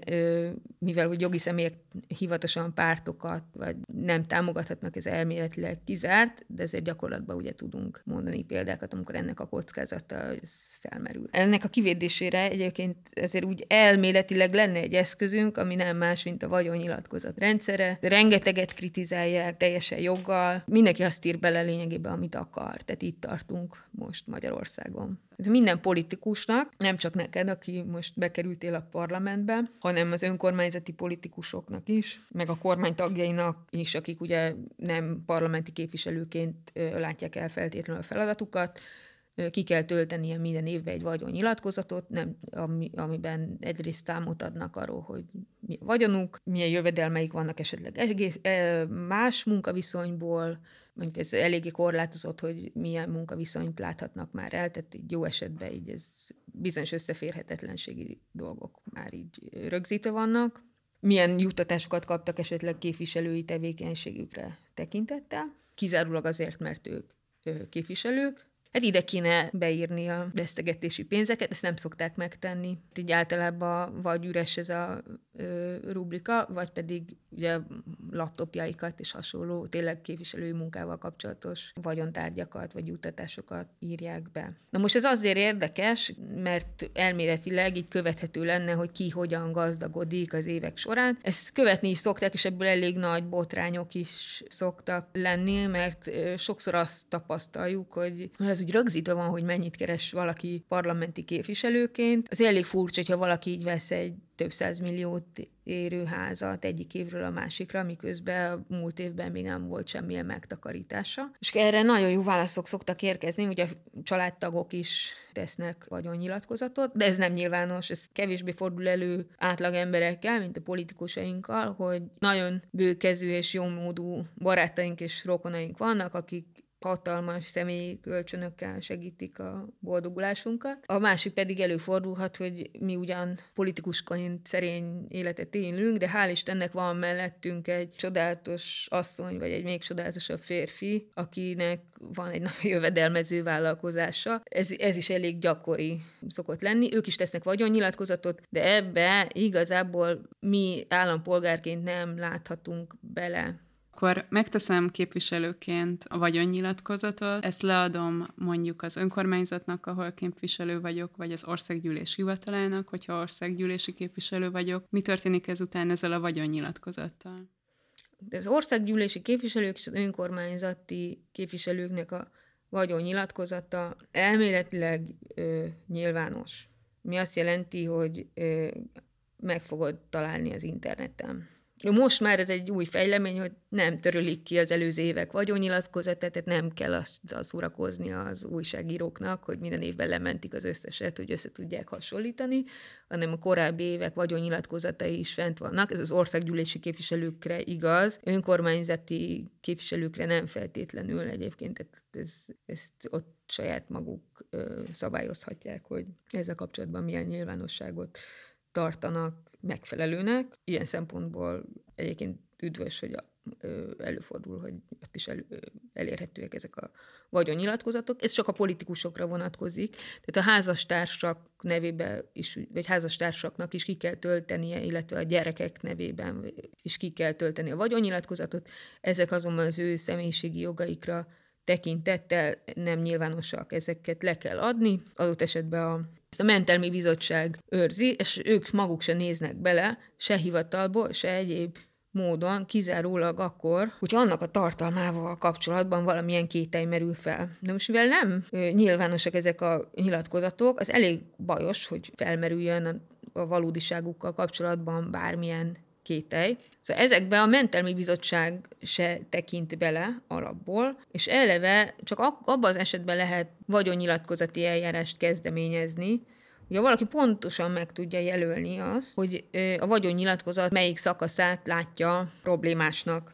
mivel hogy jogi személyek hivatosan pártokat vagy nem támogathatnak, ez elméletileg kizárt, de ezért gyakorlatban ugye tudunk mondani példákat, amikor ennek a kockázata ez felmerül. Ennek a kivédésére egyébként ezért úgy elméletileg lenne egy eszközünk, ami nem más, mint a vagyonnyilatkozat rendszere. Rengeteget kritizálják teljesen joggal, mindenki azt ír bele lényegében, amit akar. Tehát itt tartunk most Magyarországon. Ez minden politikusnak, nem csak neked, aki most bekerültél a parlamentbe, hanem az önkormányzati politikusoknak is, meg a kormány tagjainak is, akik ugye nem parlamenti képviselőként látják el feltétlenül a feladatukat, ki kell töltenie minden évben egy vagyonnyilatkozatot, nem, ami, amiben egyrészt számot adnak arról, hogy mi a vagyonuk, milyen jövedelmeik vannak esetleg egész, más munkaviszonyból, mondjuk ez eléggé korlátozott, hogy milyen munkaviszonyt láthatnak már el, tehát így jó esetben így ez bizonyos összeférhetetlenségi dolgok már így rögzítve vannak. Milyen juttatásokat kaptak esetleg képviselői tevékenységükre tekintettel, kizárólag azért, mert ők képviselők, Hát ide kéne beírni a vesztegetési pénzeket, ezt nem szokták megtenni. Így általában vagy üres ez a ö, rubrika, vagy pedig ugye laptopjaikat és hasonló tényleg képviselői munkával kapcsolatos vagyontárgyakat vagy juttatásokat írják be. Na most ez azért érdekes, mert elméletileg így követhető lenne, hogy ki hogyan gazdagodik az évek során. Ezt követni is szokták, és ebből elég nagy botrányok is szoktak lenni, mert sokszor azt tapasztaljuk, hogy ez úgy rögzítve van, hogy mennyit keres valaki parlamenti képviselőként. Az elég furcsa, hogyha valaki így vesz egy több milliót érő házat egyik évről a másikra, miközben a múlt évben még nem volt semmilyen megtakarítása. És erre nagyon jó válaszok szoktak érkezni, ugye családtagok is tesznek vagyonnyilatkozatot, de ez nem nyilvános, ez kevésbé fordul elő átlag emberekkel, mint a politikusainkkal, hogy nagyon bőkezű és jómódú barátaink és rokonaink vannak, akik hatalmas személyi kölcsönökkel segítik a boldogulásunkat. A másik pedig előfordulhat, hogy mi ugyan politikusként szerény életet élünk, de hál' Istennek van mellettünk egy csodálatos asszony, vagy egy még csodálatosabb férfi, akinek van egy (laughs) nagyon jövedelmező vállalkozása. Ez, ez is elég gyakori szokott lenni. Ők is tesznek vagyonnyilatkozatot, de ebbe igazából mi állampolgárként nem láthatunk bele akkor megteszem képviselőként a vagyonnyilatkozatot, ezt leadom mondjuk az önkormányzatnak, ahol képviselő vagyok, vagy az országgyűlés hivatalának, hogyha országgyűlési képviselő vagyok. Mi történik ezután ezzel a vagyonnyilatkozattal? Az országgyűlési képviselők és az önkormányzati képviselőknek a vagyonnyilatkozata elméletileg ö, nyilvános. Mi azt jelenti, hogy ö, meg fogod találni az interneten. Most már ez egy új fejlemény, hogy nem törölik ki az előző évek vagyonnyilatkozatát, tehát nem kell azt szórakozni az újságíróknak, hogy minden évben lementik az összeset, hogy össze tudják hasonlítani, hanem a korábbi évek vagyonnyilatkozatai is fent vannak. Ez az országgyűlési képviselőkre igaz, önkormányzati képviselőkre nem feltétlenül egyébként, tehát ez, ezt ott saját maguk ö, szabályozhatják, hogy ezzel kapcsolatban milyen nyilvánosságot tartanak megfelelőnek. Ilyen szempontból egyébként üdvös, hogy a, ö, előfordul, hogy ott is elő, elérhetőek ezek a vagyonnyilatkozatok. Ez csak a politikusokra vonatkozik. Tehát a házastársak nevében is, vagy házastársaknak is ki kell töltenie, illetve a gyerekek nevében is ki kell tölteni a vagyonnyilatkozatot. Ezek azonban az ő személyiségi jogaikra tekintettel nem nyilvánosak, ezeket le kell adni. Adott esetben a, ezt a mentelmi bizottság őrzi, és ők maguk se néznek bele, se hivatalból, se egyéb módon, kizárólag akkor, hogy annak a tartalmával kapcsolatban valamilyen kételj merül fel. De most mivel nem nyilvánosak ezek a nyilatkozatok, az elég bajos, hogy felmerüljön a, a valódiságukkal kapcsolatban bármilyen kételj. Szóval ezekbe a mentelmi bizottság se tekint bele alapból, és eleve csak abban az esetben lehet vagyonnyilatkozati eljárást kezdeményezni, Ugye valaki pontosan meg tudja jelölni azt, hogy a vagyonnyilatkozat melyik szakaszát látja problémásnak.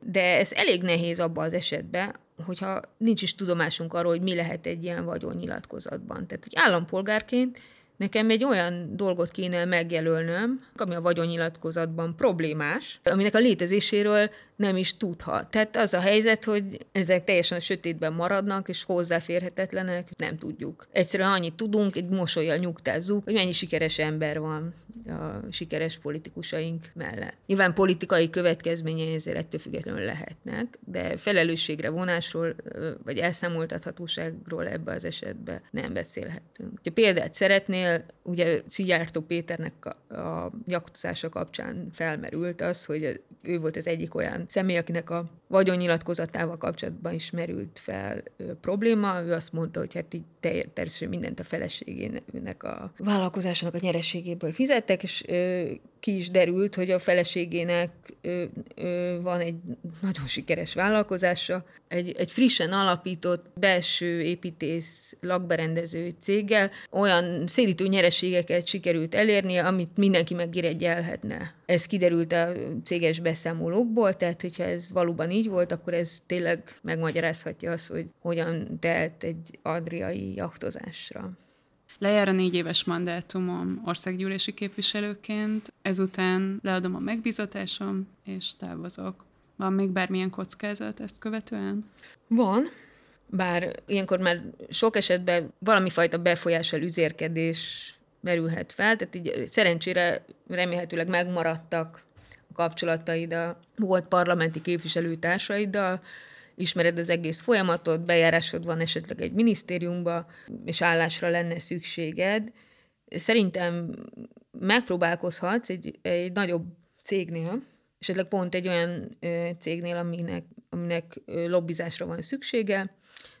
De ez elég nehéz abban az esetben, hogyha nincs is tudomásunk arról, hogy mi lehet egy ilyen vagyonnyilatkozatban. Tehát, hogy állampolgárként Nekem egy olyan dolgot kéne megjelölnöm, ami a vagyonnyilatkozatban problémás, aminek a létezéséről nem is tudhat. Tehát az a helyzet, hogy ezek teljesen a sötétben maradnak, és hozzáférhetetlenek, nem tudjuk. Egyszerűen annyit tudunk, egy mosolyjal nyugtázzuk, hogy mennyi sikeres ember van a sikeres politikusaink mellett. Nyilván politikai következményei ezért ettől függetlenül lehetnek, de felelősségre vonásról, vagy elszámoltathatóságról ebbe az esetben nem beszélhetünk. Ha példát szeretnél, ugye Szijjártó Péternek a, a kapcsán felmerült az, hogy ő volt az egyik olyan személy, akinek a vagyonnyilatkozatával kapcsolatban is merült fel ö, probléma. Ő azt mondta, hogy hát így természetesen mindent a feleségének a vállalkozásának a nyerességéből fizettek, és ö, ki is derült, hogy a feleségének ö, ö, van egy nagyon sikeres vállalkozása, egy, egy frissen alapított belső építész lakberendező céggel olyan szélítő nyereségeket sikerült elérnie, amit mindenki megiregyelhetne. Ez kiderült a céges beszámolókból, tehát hogyha ez valóban így volt, akkor ez tényleg megmagyarázhatja azt, hogy hogyan telt egy adriai jachtozásra. Lejár a négy éves mandátumom országgyűlési képviselőként, ezután leadom a megbízatásom, és távozok. Van még bármilyen kockázat ezt követően? Van. bár ilyenkor már sok esetben valami fajta befolyással üzérkedés merülhet fel, tehát így szerencsére remélhetőleg megmaradtak a kapcsolataid a volt parlamenti képviselőtársaiddal, ismered az egész folyamatot, bejárásod van esetleg egy minisztériumba, és állásra lenne szükséged. Szerintem megpróbálkozhatsz egy, egy nagyobb cégnél, esetleg pont egy olyan cégnél, aminek, aminek lobbizásra van szüksége,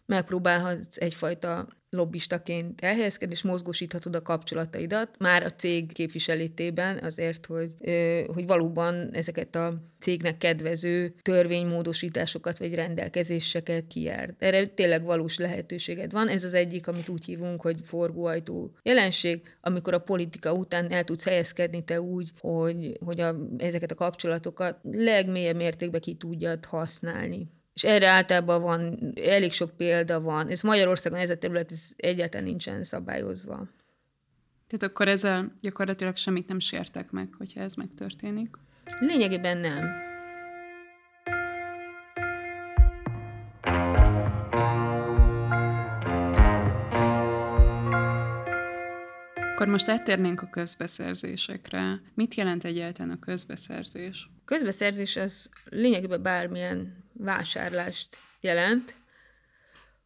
megpróbálhatsz egyfajta lobbistaként elhelyezkedni, és mozgósíthatod a kapcsolataidat már a cég képviselétében azért, hogy, hogy valóban ezeket a cégnek kedvező törvénymódosításokat vagy rendelkezéseket kijárd. Erre tényleg valós lehetőséged van. Ez az egyik, amit úgy hívunk, hogy forgóajtó jelenség, amikor a politika után el tudsz helyezkedni te úgy, hogy, hogy a, ezeket a kapcsolatokat legmélyebb mértékben ki tudjad használni. És erre általában van, elég sok példa van. Ez Magyarországon ez a terület ez egyáltalán nincsen szabályozva. Tehát akkor ezzel gyakorlatilag semmit nem sértek meg, hogyha ez megtörténik? Lényegében nem. Akkor most áttérnénk a közbeszerzésekre. Mit jelent egyáltalán a közbeszerzés? Közbeszerzés az lényegében bármilyen vásárlást jelent,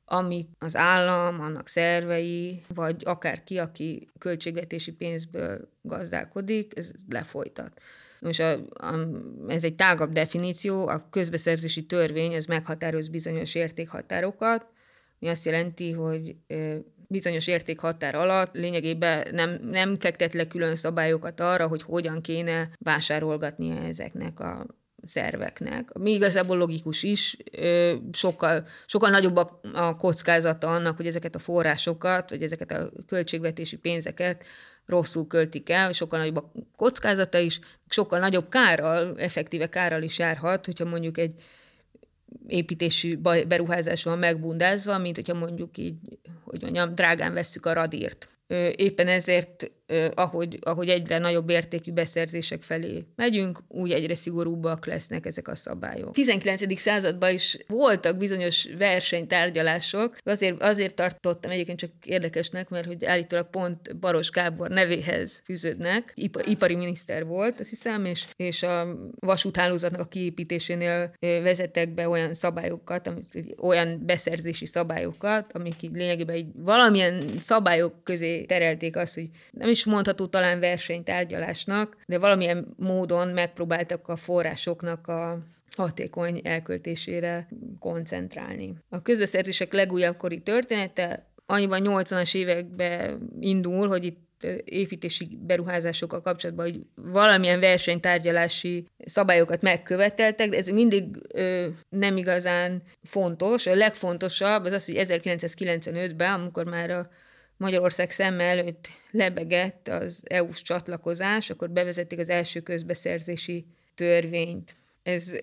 amit az állam, annak szervei, vagy akár ki, aki költségvetési pénzből gazdálkodik, ez lefolytat. Most a, a, ez egy tágabb definíció, a közbeszerzési törvény, ez meghatároz bizonyos értékhatárokat, mi azt jelenti, hogy bizonyos értékhatár alatt lényegében nem, nem fektet le külön szabályokat arra, hogy hogyan kéne vásárolgatnia ezeknek a szerveknek. Mi igazából logikus is, sokkal, sokkal nagyobb a, kockázata annak, hogy ezeket a forrásokat, vagy ezeket a költségvetési pénzeket rosszul költik el, sokkal nagyobb a kockázata is, sokkal nagyobb kárral, effektíve kárral is járhat, hogyha mondjuk egy építési beruházás van megbundázva, mint hogyha mondjuk így, hogy mondjam, drágán vesszük a radírt. Éppen ezért ahogy, ahogy egyre nagyobb értékű beszerzések felé megyünk, úgy egyre szigorúbbak lesznek ezek a szabályok. 19. században is voltak bizonyos versenytárgyalások, azért, azért tartottam egyébként csak érdekesnek, mert hogy állítólag pont Baros Gábor nevéhez fűződnek, ipari miniszter volt, azt hiszem, és, és a vasúthálózatnak a kiépítésénél vezettek be olyan szabályokat, olyan beszerzési szabályokat, amik így lényegében így valamilyen szabályok közé terelték azt, hogy nem is is mondható talán versenytárgyalásnak, de valamilyen módon megpróbáltak a forrásoknak a hatékony elköltésére koncentrálni. A közbeszerzések legújabb kori története annyiban 80-as években indul, hogy itt építési beruházásokkal kapcsolatban, hogy valamilyen versenytárgyalási szabályokat megköveteltek, de ez mindig ö, nem igazán fontos. A legfontosabb az az, hogy 1995-ben, amikor már a Magyarország szemme előtt lebegett az EU-s csatlakozás, akkor bevezették az első közbeszerzési törvényt. Ez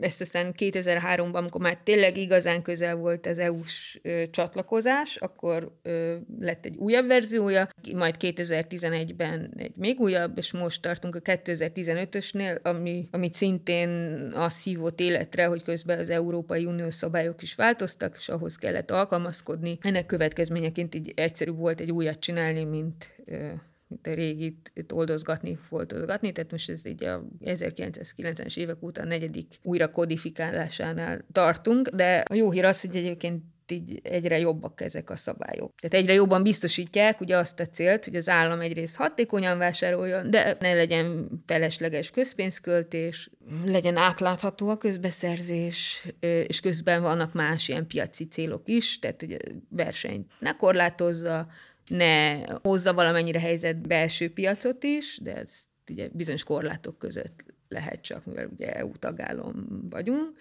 ezt aztán 2003-ban, amikor már tényleg igazán közel volt az EU-s csatlakozás, akkor ö, lett egy újabb verziója, majd 2011-ben egy még újabb, és most tartunk a 2015-ösnél, ami, amit szintén azt hívott életre, hogy közben az Európai Uniós szabályok is változtak, és ahhoz kellett alkalmazkodni. Ennek következményeként így egyszerű volt egy újat csinálni, mint ö, mint a régit oldozgatni, foltozgatni, tehát most ez így a 1990-es évek után negyedik újra kodifikálásánál tartunk, de a jó hír az, hogy egyébként így egyre jobbak ezek a szabályok. Tehát egyre jobban biztosítják ugye azt a célt, hogy az állam egyrészt hatékonyan vásároljon, de ne legyen felesleges közpénzköltés, legyen átlátható a közbeszerzés, és közben vannak más ilyen piaci célok is, tehát hogy a versenyt ne korlátozza, ne hozza valamennyire helyzet belső piacot is, de ez ugye bizonyos korlátok között lehet csak, mivel ugye EU tagállam vagyunk,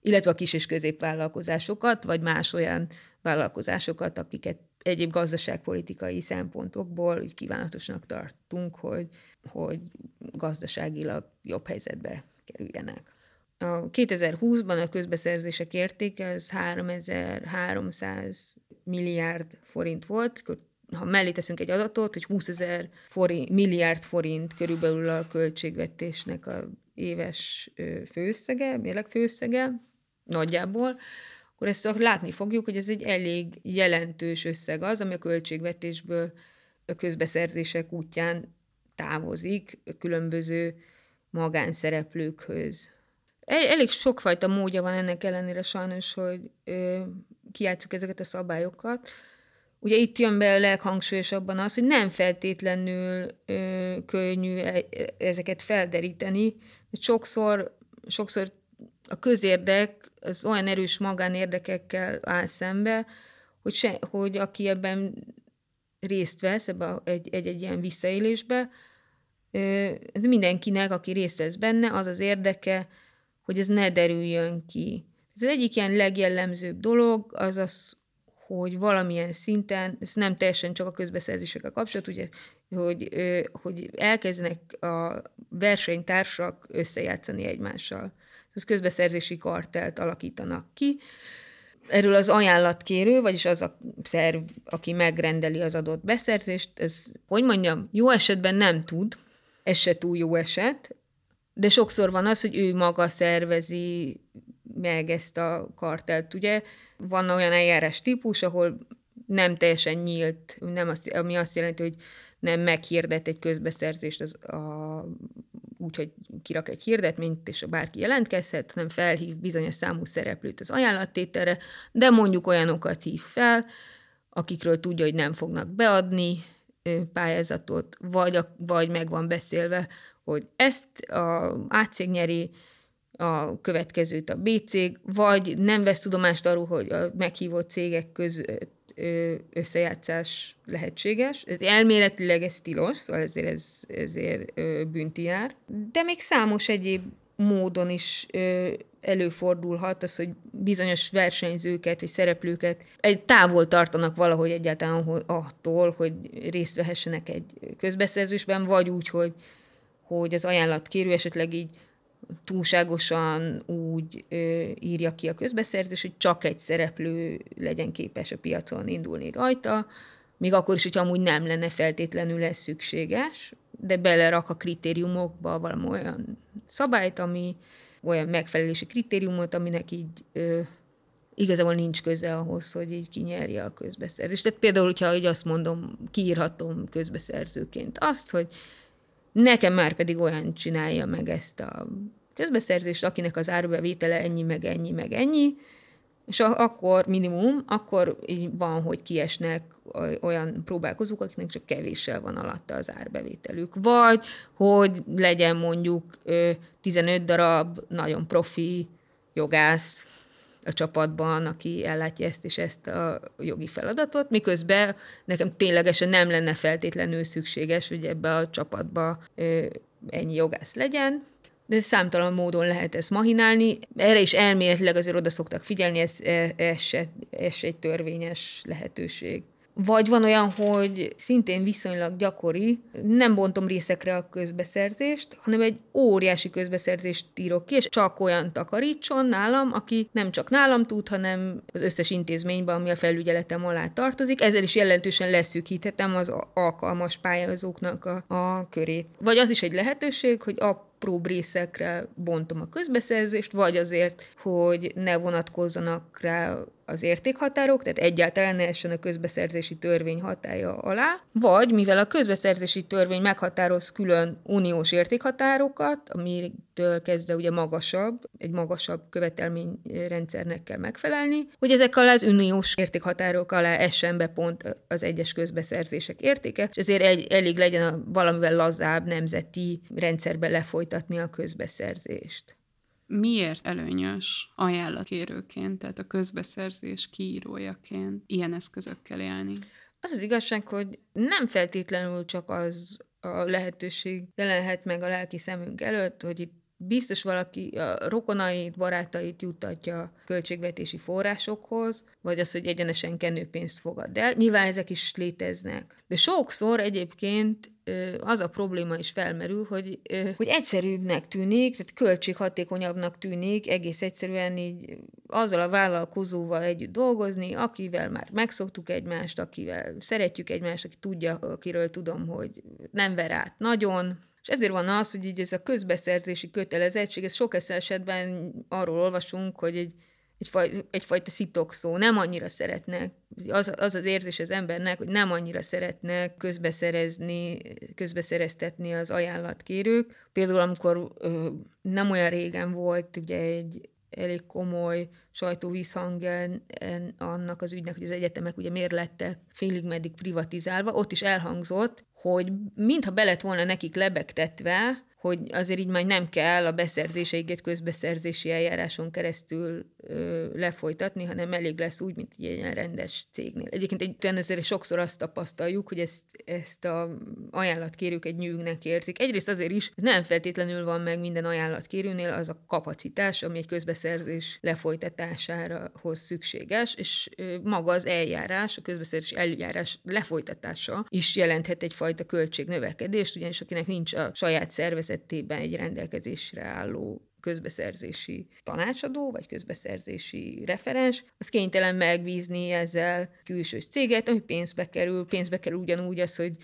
illetve a kis és középvállalkozásokat, vagy más olyan vállalkozásokat, akiket egyéb gazdaságpolitikai szempontokból úgy kívánatosnak tartunk, hogy, hogy gazdaságilag jobb helyzetbe kerüljenek. A 2020-ban a közbeszerzések értéke az 3300 milliárd forint volt, ha mellé teszünk egy adatot, hogy 20 ezer forint, milliárd forint körülbelül a költségvetésnek a éves főszege, mérleg főszege, nagyjából, akkor ezt látni fogjuk, hogy ez egy elég jelentős összeg az, ami a költségvetésből a közbeszerzések útján távozik különböző magánszereplőkhöz. Elég sokfajta módja van ennek ellenére sajnos, hogy ö, kiátszuk ezeket a szabályokat. Ugye itt jön be a leghangsúlyosabban az, hogy nem feltétlenül ö, könnyű e, ezeket felderíteni, mert sokszor, sokszor a közérdek az olyan erős magánérdekekkel áll szembe, hogy, se, hogy aki ebben részt vesz ebbe egy-egy ilyen visszaélésbe, mindenkinek, aki részt vesz benne, az az érdeke, hogy ez ne derüljön ki. Ez egyik ilyen legjellemzőbb dolog, az az, hogy valamilyen szinten, ez nem teljesen csak a közbeszerzésekkel kapcsolat, ugye, hogy, hogy elkezdenek a versenytársak összejátszani egymással. Ez közbeszerzési kartelt alakítanak ki. Erről az ajánlatkérő, vagyis az a szerv, aki megrendeli az adott beszerzést, ez, hogy mondjam, jó esetben nem tud, ez se túl jó eset, de sokszor van az, hogy ő maga szervezi meg ezt a kartelt. Ugye van olyan eljárás típus, ahol nem teljesen nyílt, nem azt, ami azt jelenti, hogy nem meghirdet egy közbeszerzést az a, úgy, hogy kirak egy hirdetményt, és bárki jelentkezhet, hanem felhív bizonyos számú szereplőt az ajánlattételre, de mondjuk olyanokat hív fel, akikről tudja, hogy nem fognak beadni pályázatot, vagy, vagy meg van beszélve, hogy ezt a A cég nyeri, a következőt a B cég, vagy nem vesz tudomást arról, hogy a meghívott cégek között összejátszás lehetséges. Elméletileg ez tilos, szóval ezért ez ezért bünti jár. De még számos egyéb módon is előfordulhat az, hogy bizonyos versenyzőket vagy szereplőket egy távol tartanak valahogy egyáltalán attól, hogy részt vehessenek egy közbeszerzésben, vagy úgy, hogy hogy az ajánlatkérő esetleg így túlságosan úgy ö, írja ki a közbeszerzés, hogy csak egy szereplő legyen képes a piacon indulni rajta, még akkor is, hogyha amúgy nem lenne feltétlenül ez szükséges, de belerak a kritériumokba valami olyan szabályt, ami olyan megfelelési kritériumot, aminek így ö, igazából nincs köze ahhoz, hogy így kinyerje a közbeszerzést. Tehát például, hogyha így azt mondom, kiírhatom közbeszerzőként azt, hogy Nekem már pedig olyan csinálja meg ezt a közbeszerzést, akinek az árbevétele ennyi, meg ennyi, meg ennyi, és akkor minimum, akkor így van, hogy kiesnek olyan próbálkozók, akiknek csak kevéssel van alatta az árbevételük. Vagy, hogy legyen mondjuk 15 darab nagyon profi jogász, a csapatban, aki ellátja ezt és ezt a jogi feladatot, miközben nekem ténylegesen nem lenne feltétlenül szükséges, hogy ebbe a csapatba ennyi jogász legyen, de számtalan módon lehet ezt mahinálni. Erre is elméletileg azért oda szoktak figyelni, ez, ez, se, ez se egy törvényes lehetőség. Vagy van olyan, hogy szintén viszonylag gyakori, nem bontom részekre a közbeszerzést, hanem egy óriási közbeszerzést írok ki, és csak olyan takarítson nálam, aki nem csak nálam tud, hanem az összes intézményben, ami a felügyeletem alá tartozik. Ezzel is jelentősen leszűkíthetem az alkalmas pályázóknak a, a körét. Vagy az is egy lehetőség, hogy a apróbb részekre bontom a közbeszerzést, vagy azért, hogy ne vonatkozzanak rá az értékhatárok, tehát egyáltalán ne essen a közbeszerzési törvény hatája alá, vagy mivel a közbeszerzési törvény meghatároz külön uniós értékhatárokat, amitől kezdve ugye magasabb, egy magasabb követelményrendszernek kell megfelelni, hogy ezek alá az uniós értékhatárok alá essen be pont az egyes közbeszerzések értéke, és ezért egy, elég legyen a valamivel lazább nemzeti rendszerbe lefolytatni a közbeszerzést miért előnyös ajánlatkérőként, tehát a közbeszerzés kiírójaként ilyen eszközökkel élni? Az az igazság, hogy nem feltétlenül csak az a lehetőség jelenhet meg a lelki szemünk előtt, hogy itt biztos valaki a rokonait, barátait juttatja költségvetési forrásokhoz, vagy az, hogy egyenesen kenőpénzt fogad el. Nyilván ezek is léteznek. De sokszor egyébként az a probléma is felmerül, hogy, hogy egyszerűbbnek tűnik, tehát költséghatékonyabbnak tűnik egész egyszerűen így azzal a vállalkozóval együtt dolgozni, akivel már megszoktuk egymást, akivel szeretjük egymást, aki tudja, akiről tudom, hogy nem ver át nagyon, és ezért van az, hogy így ez a közbeszerzési kötelezettség, ez sok esetben arról olvasunk, hogy egy egyfajta, egyfajta szitokszó, nem annyira szeretnek, az, az az érzés az embernek, hogy nem annyira szeretnek közbeszerezni, közbeszereztetni az ajánlatkérők. Például amikor ö, nem olyan régen volt ugye egy elég komoly sajtóvízhang annak az ügynek, hogy az egyetemek ugye miért lettek félig meddig privatizálva, ott is elhangzott, hogy mintha belet volna nekik lebegtetve, hogy azért így már nem kell a beszerzéseiket közbeszerzési eljáráson keresztül ö, lefolytatni, hanem elég lesz úgy, mint egy ilyen rendes cégnél. Egyébként egy, ezért sokszor azt tapasztaljuk, hogy ezt, ezt a ajánlatkérők egy nyűgnek érzik. Egyrészt azért is, nem feltétlenül van meg minden ajánlatkérőnél az a kapacitás, ami egy közbeszerzés lefolytatására hoz szükséges, és maga az eljárás, a közbeszerzés eljárás lefolytatása is jelenthet egyfajta költségnövekedést, ugyanis akinek nincs a saját szervezet szervezetében egy rendelkezésre álló közbeszerzési tanácsadó, vagy közbeszerzési referens, az kénytelen megbízni ezzel külsős céget, ami pénzbe kerül. Pénzbe kerül ugyanúgy az, hogy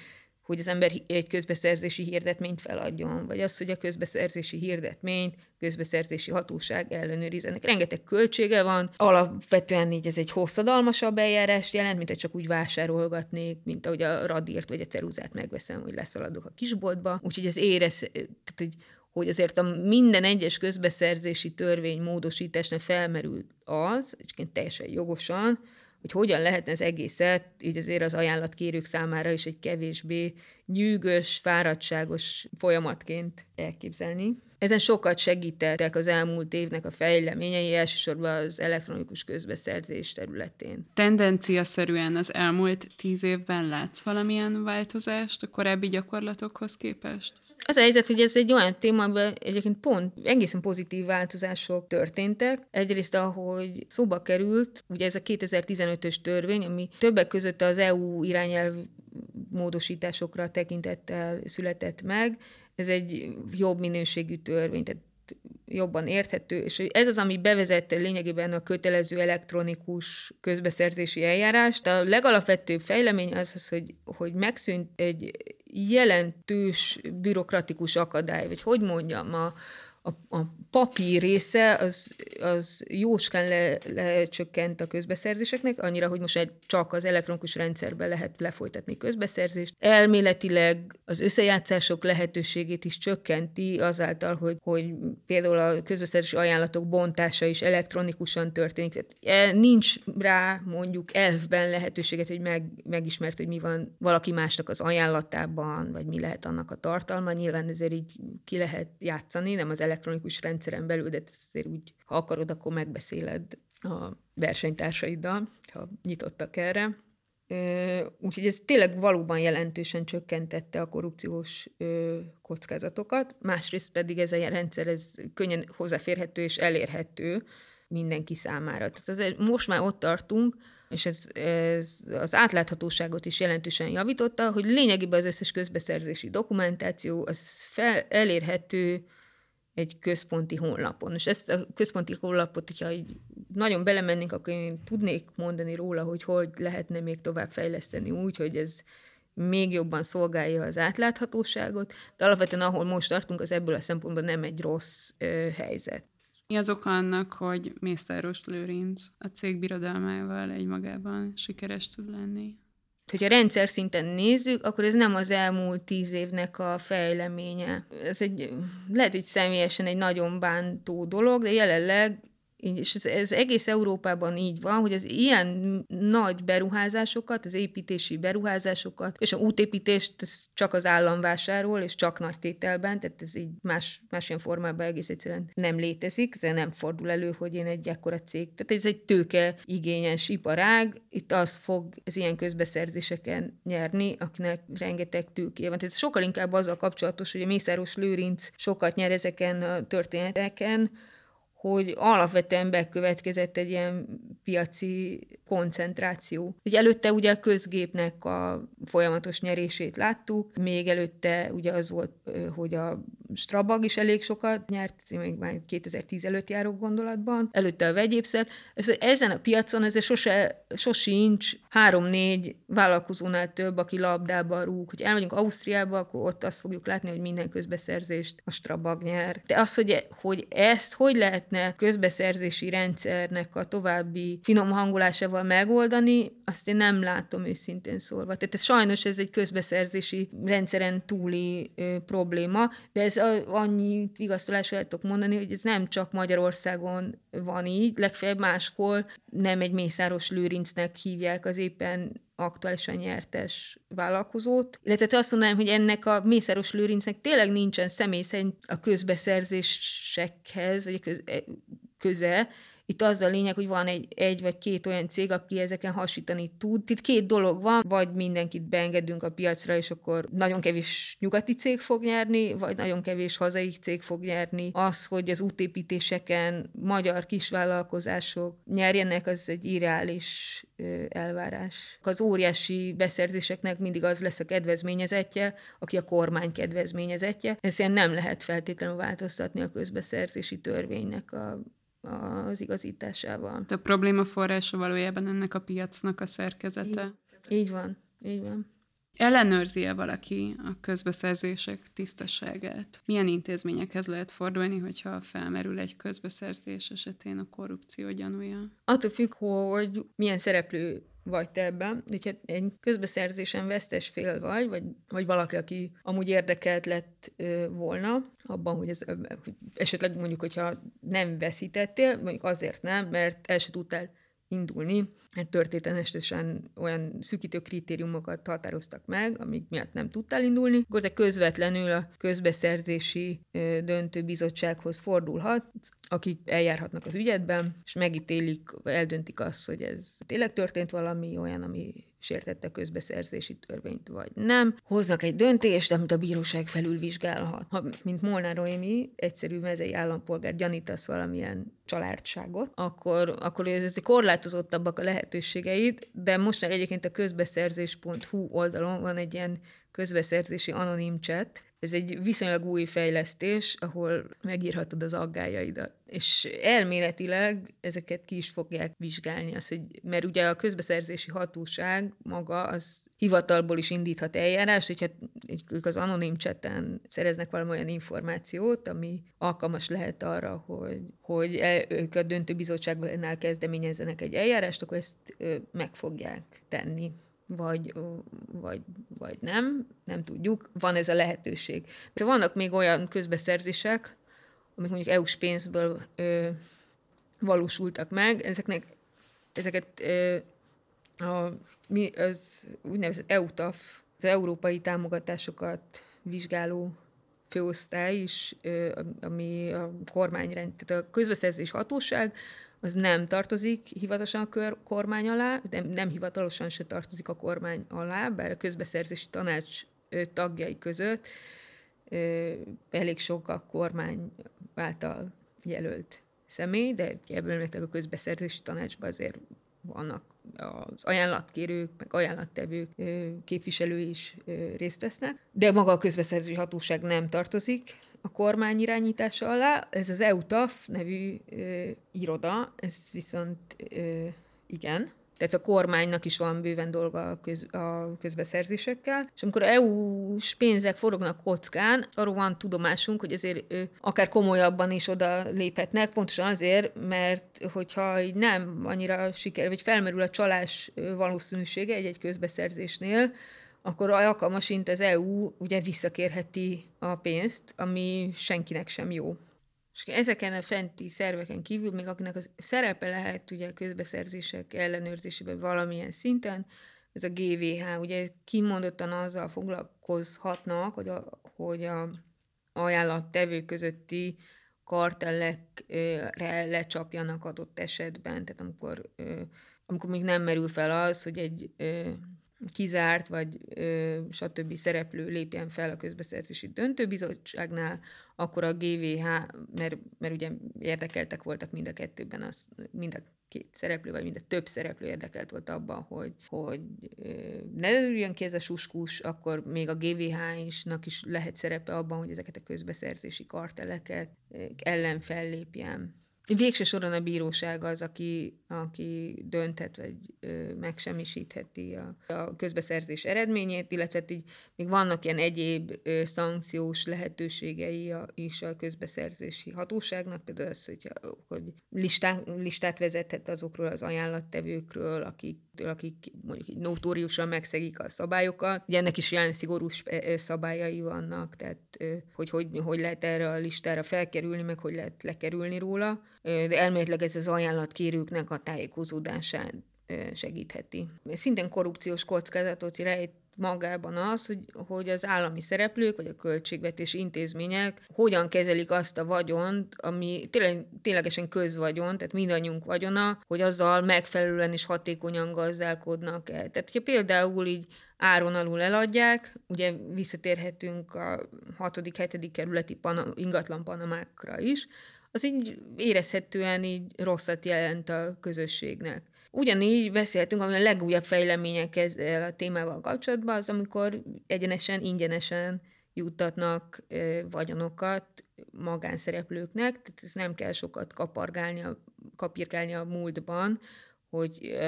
hogy az ember egy közbeszerzési hirdetményt feladjon, vagy az, hogy a közbeszerzési hirdetményt közbeszerzési hatóság ellenőrizenek. Rengeteg költsége van, alapvetően így ez egy hosszadalmasabb eljárás jelent, mint hogy csak úgy vásárolgatnék, mint ahogy a radírt vagy a ceruzát megveszem, hogy leszaladok a kisboltba. Úgyhogy ez érez, tehát, hogy hogy azért a minden egyes közbeszerzési törvény módosításnál felmerült az, egyébként teljesen jogosan, hogy hogyan lehetne az egészet így azért az ajánlatkérők számára is egy kevésbé nyűgös, fáradtságos folyamatként elképzelni. Ezen sokat segítettek az elmúlt évnek a fejleményei, elsősorban az elektronikus közbeszerzés területén. Tendenciaszerűen az elmúlt tíz évben látsz valamilyen változást a korábbi gyakorlatokhoz képest? Az a helyzet, hogy ez egy olyan téma, amiben egyébként pont egészen pozitív változások történtek. Egyrészt, ahogy szóba került, ugye ez a 2015-ös törvény, ami többek között az EU irányelv módosításokra tekintettel született meg. Ez egy jobb minőségű törvény, tehát jobban érthető, és ez az, ami bevezette lényegében a kötelező elektronikus közbeszerzési eljárást. A legalapvetőbb fejlemény az, az hogy, hogy megszűnt egy jelentős bürokratikus akadály, vagy hogy mondjam, a, a, a papír része az, az jóskán le, lecsökkent a közbeszerzéseknek, annyira, hogy most csak az elektronikus rendszerben lehet lefolytatni közbeszerzést. Elméletileg az összejátszások lehetőségét is csökkenti azáltal, hogy, hogy például a közbeszerzési ajánlatok bontása is elektronikusan történik. Tehát e, nincs rá mondjuk elfben lehetőséget, hogy meg, megismert, hogy mi van valaki másnak az ajánlatában, vagy mi lehet annak a tartalma. Nyilván ezért így ki lehet játszani, nem az elektronikus rendszeren belül, de azért úgy, ha akarod, akkor megbeszéled a versenytársaiddal, ha nyitottak erre. Úgyhogy ez tényleg valóban jelentősen csökkentette a korrupciós kockázatokat, másrészt pedig ez a rendszer ez könnyen hozzáférhető és elérhető mindenki számára. Tehát azért most már ott tartunk, és ez, ez az átláthatóságot is jelentősen javította, hogy lényegében az összes közbeszerzési dokumentáció az fel, elérhető egy központi honlapon. És ezt a központi honlapot, hogyha nagyon belemennénk, akkor én tudnék mondani róla, hogy hogy lehetne még tovább fejleszteni úgy, hogy ez még jobban szolgálja az átláthatóságot, de alapvetően ahol most tartunk, az ebből a szempontból nem egy rossz ö, helyzet. Mi az oka annak, hogy Mészáros Lőrinc a cég birodalmával egymagában sikeres tud lenni? Hogyha rendszer szinten nézzük, akkor ez nem az elmúlt tíz évnek a fejleménye. Ez egy, lehet, hogy személyesen egy nagyon bántó dolog, de jelenleg és ez, ez egész Európában így van, hogy az ilyen nagy beruházásokat, az építési beruházásokat, és a útépítést csak az állam vásárol, és csak nagy tételben, tehát ez így más, más ilyen formában egész egyszerűen nem létezik, ez nem fordul elő, hogy én egy ekkora cég. Tehát ez egy tőke igényes iparág, itt az fog az ilyen közbeszerzéseken nyerni, akinek rengeteg tőké van. Tehát ez sokkal inkább azzal kapcsolatos, hogy a Mészáros Lőrinc sokat nyer ezeken a történeteken, hogy alapvetően bekövetkezett egy ilyen piaci koncentráció. Ugye előtte ugye a közgépnek a folyamatos nyerését láttuk, még előtte ugye az volt, hogy a Strabag is elég sokat nyert, még már 2010 előtt járó gondolatban, előtte a vegyépszer. Ezen a piacon ez sose, sosincs három-négy vállalkozónál több, aki labdába rúg. Hogy elmegyünk Ausztriába, akkor ott azt fogjuk látni, hogy minden közbeszerzést a Strabag nyer. De az, hogy, hogy ezt hogy lehetne közbeszerzési rendszernek a további finom hangulásával megoldani, azt én nem látom őszintén szólva. Tehát ez sajnos ez egy közbeszerzési rendszeren túli ö, probléma, de ez a, annyi vigasztalásra el tudok mondani, hogy ez nem csak Magyarországon van így, legfeljebb máshol nem egy Mészáros Lőrincnek hívják az éppen aktuálisan nyertes vállalkozót. Illetve azt mondanám, hogy ennek a Mészáros Lőrincnek tényleg nincsen személy szerint a közbeszerzésekhez, vagy a köz, köze, itt az a lényeg, hogy van egy, egy vagy két olyan cég, aki ezeken hasítani tud. Itt két dolog van, vagy mindenkit beengedünk a piacra, és akkor nagyon kevés nyugati cég fog nyerni, vagy nagyon kevés hazai cég fog nyerni. Az, hogy az útépítéseken magyar kisvállalkozások nyerjenek, az egy irreális elvárás. Az óriási beszerzéseknek mindig az lesz a kedvezményezetje, aki a kormány kedvezményezetje. Ezért nem lehet feltétlenül változtatni a közbeszerzési törvénynek a az igazításával. A probléma forrása valójában ennek a piacnak a szerkezete. Így, így van, így van. Ellenőrzi-e valaki a közbeszerzések tisztaságát? Milyen intézményekhez lehet fordulni, hogyha felmerül egy közbeszerzés esetén a korrupció gyanúja? Attól függ, hogy milyen szereplő vagy te ebben, hogyha egy közbeszerzésen vesztes fél vagy, vagy, vagy valaki, aki amúgy érdekelt lett ö, volna abban, hogy ez esetleg mondjuk, hogyha nem veszítettél, mondjuk azért nem, mert el se tudtál indulni, mert történetesen olyan szűkítő kritériumokat határoztak meg, amik miatt nem tudtál indulni, akkor te közvetlenül a közbeszerzési döntőbizottsághoz fordulhatsz, akik eljárhatnak az ügyedben, és megítélik, eldöntik azt, hogy ez tényleg történt valami olyan, ami sértette a közbeszerzési törvényt, vagy nem. Hoznak egy döntést, amit a bíróság felülvizsgálhat. Ha, mint Molnár Noémi, egyszerű mezei állampolgár gyanítasz valamilyen családságot, akkor, akkor ez korlátozottabbak a lehetőségeid, de most már egyébként a közbeszerzés.hu oldalon van egy ilyen közbeszerzési anonim chat, ez egy viszonylag új fejlesztés, ahol megírhatod az aggájaidat. És elméletileg ezeket ki is fogják vizsgálni, az, hogy, mert ugye a közbeszerzési hatóság maga az hivatalból is indíthat eljárás, hogyha ők az anonim cseten szereznek valamilyen információt, ami alkalmas lehet arra, hogy, hogy e, ők a döntőbizottságnál kezdeményezzenek egy eljárást, akkor ezt meg fogják tenni vagy, vagy, vagy nem, nem tudjuk, van ez a lehetőség. De vannak még olyan közbeszerzések, amik mondjuk EU-s pénzből ö, valósultak meg, ezeknek, ezeket ö, a, mi, az úgynevezett EUTAF, az európai támogatásokat vizsgáló főosztály is, ö, ami a kormányrend, tehát a közbeszerzés hatóság, az nem tartozik hivatalosan a kormány alá, nem, nem hivatalosan se tartozik a kormány alá, bár a közbeszerzési tanács tagjai között elég sok a kormány által jelölt személy, de ebből a közbeszerzési tanácsban azért vannak az ajánlatkérők, meg ajánlattevők képviselői is részt vesznek, de maga a közbeszerzési hatóság nem tartozik a kormány irányítása alá. Ez az EUTAF nevű ö, iroda, ez viszont ö, igen, tehát a kormánynak is van bőven dolga a, köz, a közbeszerzésekkel, és amikor EU-s pénzek forognak kockán, arról van tudomásunk, hogy azért ö, akár komolyabban is oda léphetnek, pontosan azért, mert hogyha így nem annyira siker, vagy felmerül a csalás valószínűsége egy-egy közbeszerzésnél, akkor alkalmasint az EU ugye visszakérheti a pénzt, ami senkinek sem jó. És ezeken a fenti szerveken kívül, még akinek a szerepe lehet ugye a közbeszerzések ellenőrzésében valamilyen szinten, ez a GVH, ugye kimondottan azzal foglalkozhatnak, hogy a, hogy a ajánlattevő közötti kartellekre lecsapjanak adott esetben, tehát amikor, amikor még nem merül fel az, hogy egy kizárt, vagy ö, stb. szereplő lépjen fel a közbeszerzési döntőbizottságnál, akkor a GVH, mert, mert ugye érdekeltek voltak mind a kettőben, az, mind a két szereplő, vagy mind a több szereplő érdekelt volt abban, hogy, hogy ne üljön ki ez a suskus, akkor még a GVH-nak is lehet szerepe abban, hogy ezeket a közbeszerzési karteleket ellen fellépjen. Végső soron a bíróság az, aki, aki dönthet, vagy ö, megsemmisítheti a, a közbeszerzés eredményét, illetve így még vannak ilyen egyéb ö, szankciós lehetőségei a, is a közbeszerzési hatóságnak, például az, hogy, hogy listá, listát vezethet azokról az ajánlattevőkről, akik, akik mondjuk így notóriusan megszegik a szabályokat. Ugye ennek is ilyen szigorú szabályai vannak, tehát hogy, hogy hogy lehet erre a listára felkerülni, meg hogy lehet lekerülni róla de elméletileg ez az ajánlatkérőknek a tájékozódását segítheti. Szintén korrupciós kockázatot rejt magában az, hogy, hogy az állami szereplők, vagy a költségvetési intézmények hogyan kezelik azt a vagyont, ami tényleg, ténylegesen közvagyon, tehát mindannyiunk vagyona, hogy azzal megfelelően és hatékonyan gazdálkodnak el. Tehát, ha például így áron alul eladják, ugye visszatérhetünk a 6.-7. kerületi pana, ingatlan panamákra is, az így érezhetően így rosszat jelent a közösségnek. Ugyanígy beszéltünk, ami a legújabb fejlemények ezzel a témával kapcsolatban, az amikor egyenesen, ingyenesen juttatnak vagyonokat magánszereplőknek, tehát ez nem kell sokat kapargálni, kapirgálni a múltban, hogy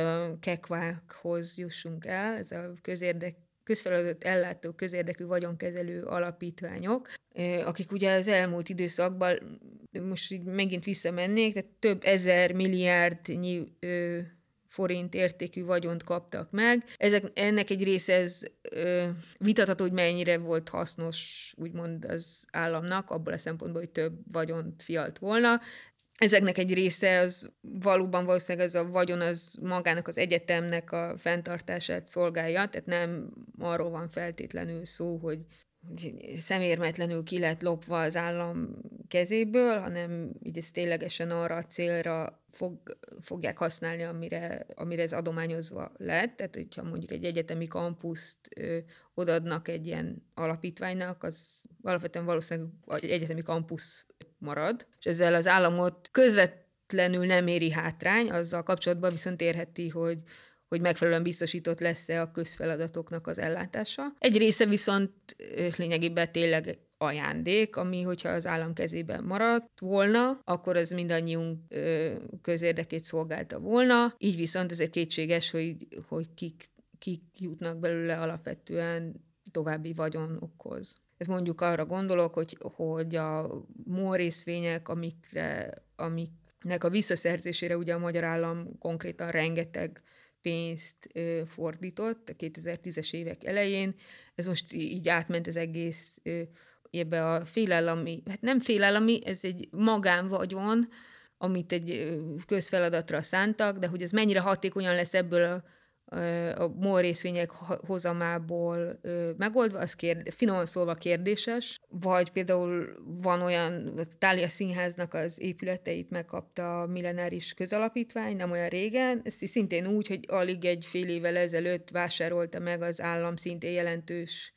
kekvákhoz jussunk el, ez a közérdek közfeladat ellátó közérdekű vagyonkezelő alapítványok, akik ugye az elmúlt időszakban, most így megint visszamennék, tehát több ezer milliárdnyi forint értékű vagyont kaptak meg. Ezek, ennek egy része ez ö, vitatható, hogy mennyire volt hasznos, úgymond az államnak, abból a szempontból, hogy több vagyont fialt volna. Ezeknek egy része az valóban valószínűleg ez a vagyon az magának az egyetemnek a fenntartását szolgálja, tehát nem arról van feltétlenül szó, hogy szemérmetlenül ki lett lopva az állam kezéből, hanem így ez ténylegesen arra a célra fog, fogják használni, amire, amire ez adományozva lett. Tehát, hogyha mondjuk egy egyetemi kampuszt ö, odadnak egy ilyen alapítványnak, az alapvetően valószínűleg egy egyetemi kampusz marad, és ezzel az államot közvetlenül nem éri hátrány, azzal kapcsolatban viszont érheti, hogy hogy megfelelően biztosított lesz-e a közfeladatoknak az ellátása. Egy része viszont lényegében tényleg ajándék, ami, hogyha az állam kezében maradt volna, akkor ez mindannyiunk közérdekét szolgálta volna. Így viszont ezért kétséges, hogy, hogy kik, kik jutnak belőle alapvetően további vagyonokhoz. Ez mondjuk arra gondolok, hogy, hogy a MOL részvények, amikre, amiknek a visszaszerzésére ugye a magyar állam konkrétan rengeteg pénzt fordított a 2010-es évek elején. Ez most így átment az egész ebbe a félállami, hát nem félállami, ez egy magánvagyon, amit egy közfeladatra szántak, de hogy ez mennyire hatékonyan lesz ebből a a MOL részvények hozamából megoldva, az kérd, finoman szólva kérdéses, vagy például van olyan, a Tália Színháznak az épületeit megkapta a millenáris közalapítvány, nem olyan régen, ezt szintén úgy, hogy alig egy fél évvel ezelőtt vásárolta meg az állam szintén jelentős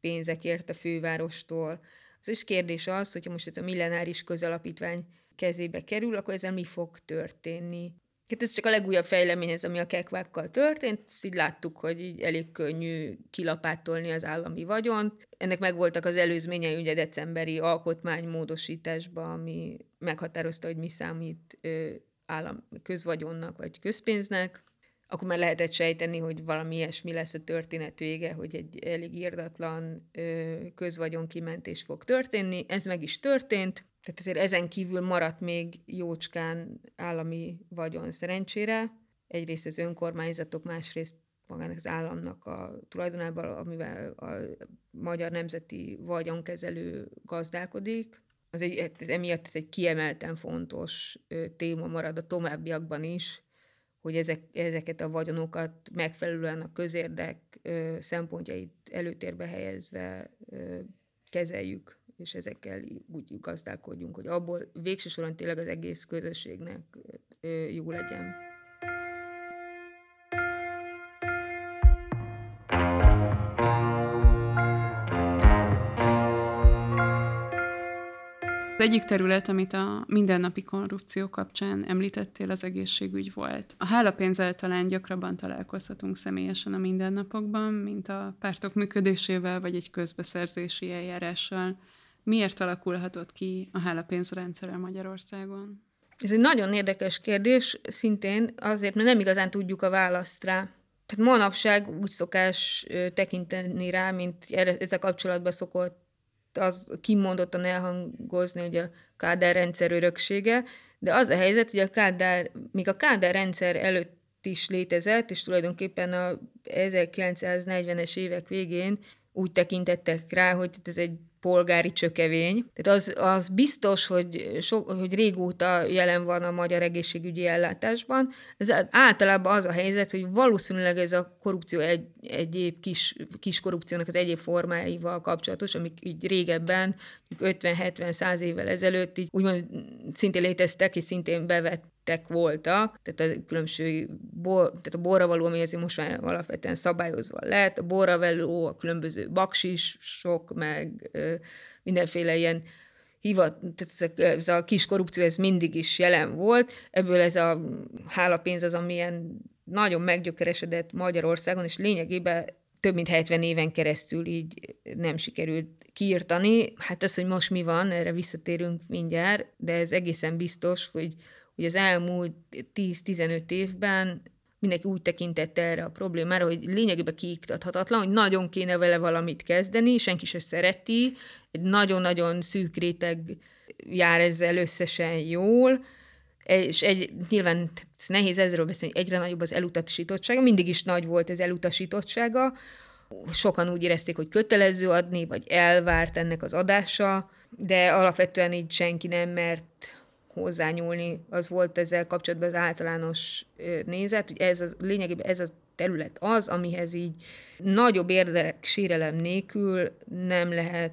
pénzekért a fővárostól. Az is kérdés az, hogyha most ez a millenáris közalapítvány kezébe kerül, akkor ezzel mi fog történni? Hát ez csak a legújabb fejlemény, ez ami a kekvákkal történt. Ezt így láttuk, hogy így elég könnyű kilapátolni az állami vagyont. Ennek megvoltak az előzményei ugye decemberi alkotmánymódosításban, ami meghatározta, hogy mi számít ö, állam közvagyonnak vagy közpénznek. Akkor már lehetett sejteni, hogy valami ilyesmi lesz a történet vége, hogy egy elég írdatlan ö, közvagyon kimentés fog történni. Ez meg is történt. Tehát azért ezen kívül maradt még jócskán állami vagyon szerencsére. Egyrészt az önkormányzatok, másrészt magának az államnak a tulajdonában, amivel a magyar nemzeti vagyonkezelő gazdálkodik. Az egy, ez, emiatt ez egy kiemelten fontos téma marad a továbbiakban is, hogy ezek, ezeket a vagyonokat megfelelően a közérdek szempontjait előtérbe helyezve kezeljük és ezekkel úgy gazdálkodjunk, hogy abból végső soron tényleg az egész közösségnek jó legyen. Az egyik terület, amit a mindennapi korrupció kapcsán említettél, az egészségügy volt. A hálapénzzel talán gyakrabban találkozhatunk személyesen a mindennapokban, mint a pártok működésével vagy egy közbeszerzési eljárással. Miért alakulhatott ki a hálapénzrendszerrel Magyarországon? Ez egy nagyon érdekes kérdés, szintén azért, mert nem igazán tudjuk a választ rá. Tehát manapság úgy szokás tekinteni rá, mint ezzel kapcsolatban szokott az kimondottan elhangozni, hogy a Kádár rendszer öröksége, de az a helyzet, hogy a Kádár, míg a Kádár rendszer előtt is létezett, és tulajdonképpen a 1940-es évek végén úgy tekintettek rá, hogy ez egy polgári csökevény. Tehát az, az biztos, hogy, so, hogy régóta jelen van a magyar egészségügyi ellátásban. Ez általában az a helyzet, hogy valószínűleg ez a korrupció egy, egyéb kis, kis korrupciónak az egyéb formáival kapcsolatos, amik így régebben, 50-70-100 évvel ezelőtt így úgymond szintén léteztek, és szintén bevett voltak, tehát a különbség, bor, tehát a borravaló, ami azért most már alapvetően szabályozva lett, a borravaló, a különböző baksisok, meg ö, mindenféle ilyen hivat, tehát ez a, ez a kis korrupció, ez mindig is jelen volt, ebből ez a hálapénz az, amilyen nagyon meggyökeresedett Magyarországon, és lényegében több mint 70 éven keresztül így nem sikerült kiirtani. Hát az, hogy most mi van, erre visszatérünk mindjárt, de ez egészen biztos, hogy hogy az elmúlt 10-15 évben mindenki úgy tekintette erre a problémára, hogy lényegében kiiktathatatlan, hogy nagyon kéne vele valamit kezdeni, senki se szereti, egy nagyon-nagyon szűk réteg jár ezzel összesen jól, és egy, nyilván nehéz ezzel beszélni, egyre nagyobb az elutasítottsága, mindig is nagy volt az elutasítottsága, sokan úgy érezték, hogy kötelező adni, vagy elvárt ennek az adása, de alapvetően így senki nem mert hozzányúlni, az volt ezzel kapcsolatban az általános nézet, hogy ez a, lényegében ez a terület az, amihez így nagyobb érdek sérelem nélkül nem lehet,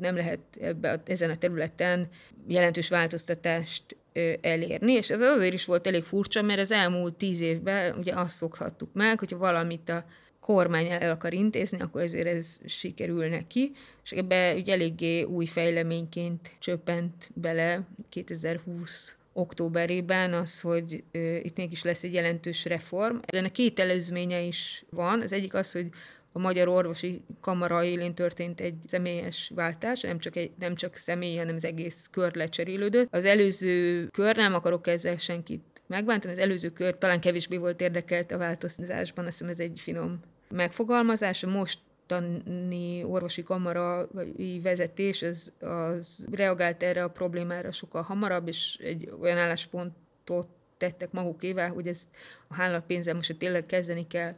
nem lehet ebbe, ezen a területen jelentős változtatást elérni, és ez azért is volt elég furcsa, mert az elmúlt tíz évben ugye azt szokhattuk meg, hogyha valamit a kormány el akar intézni, akkor ezért ez sikerül neki, és ebbe ugye eléggé új fejleményként csöppent bele 2020 októberében az, hogy ö, itt mégis lesz egy jelentős reform. Ennek két előzménye is van. Az egyik az, hogy a Magyar Orvosi Kamara élén történt egy személyes váltás, nem csak, egy, nem csak személy, hanem az egész kör lecserélődött. Az előző kör, nem akarok ezzel senkit megbántani, az előző kör talán kevésbé volt érdekelt a változásban, azt hiszem ez egy finom megfogalmazás. A mostani orvosi kamara vagy vezetés az, az reagált erre a problémára sokkal hamarabb, és egy olyan álláspontot tettek magukével, hogy ezt a hálapénzzel most tényleg kezdeni kell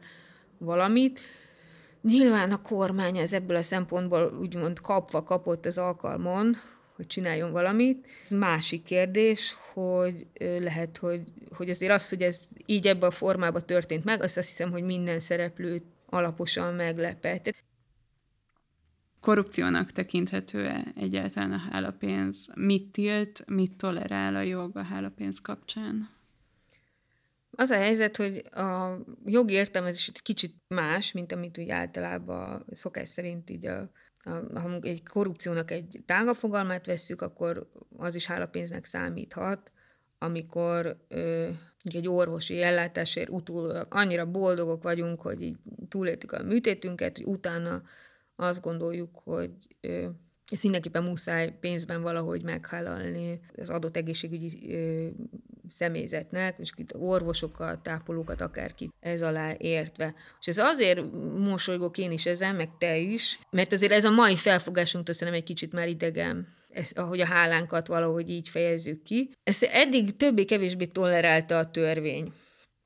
valamit. Nyilván a kormány ez ebből a szempontból úgymond kapva kapott az alkalmon, hogy csináljon valamit. Ez másik kérdés, hogy lehet, hogy, hogy azért az, hogy ez így ebben a formában történt meg, azt, azt hiszem, hogy minden szereplőt alaposan meglepett. Korrupciónak tekinthető-e egyáltalán a hálapénz? Mit tilt, mit tolerál a jog a hálapénz kapcsán? Az a helyzet, hogy a jogi értelmezés kicsit más, mint amit úgy általában szokás szerint így a, ha egy korrupciónak egy tágabb fogalmát vesszük, akkor az is hálapénznek számíthat, amikor ö, egy orvosi ellátásért utólag annyira boldogok vagyunk, hogy így túléltük a műtétünket, hogy utána azt gondoljuk, hogy ö, ezt mindenképpen muszáj pénzben valahogy meghálalni az adott egészségügyi ö, személyzetnek, és itt orvosokat, tápolókat, akárki ez alá értve. És ez azért mosolygok én is ezen, meg te is, mert azért ez a mai felfogásunk szerintem egy kicsit már idegen ezt, ahogy a hálánkat valahogy így fejezzük ki. Ezt eddig többé-kevésbé tolerálta a törvény.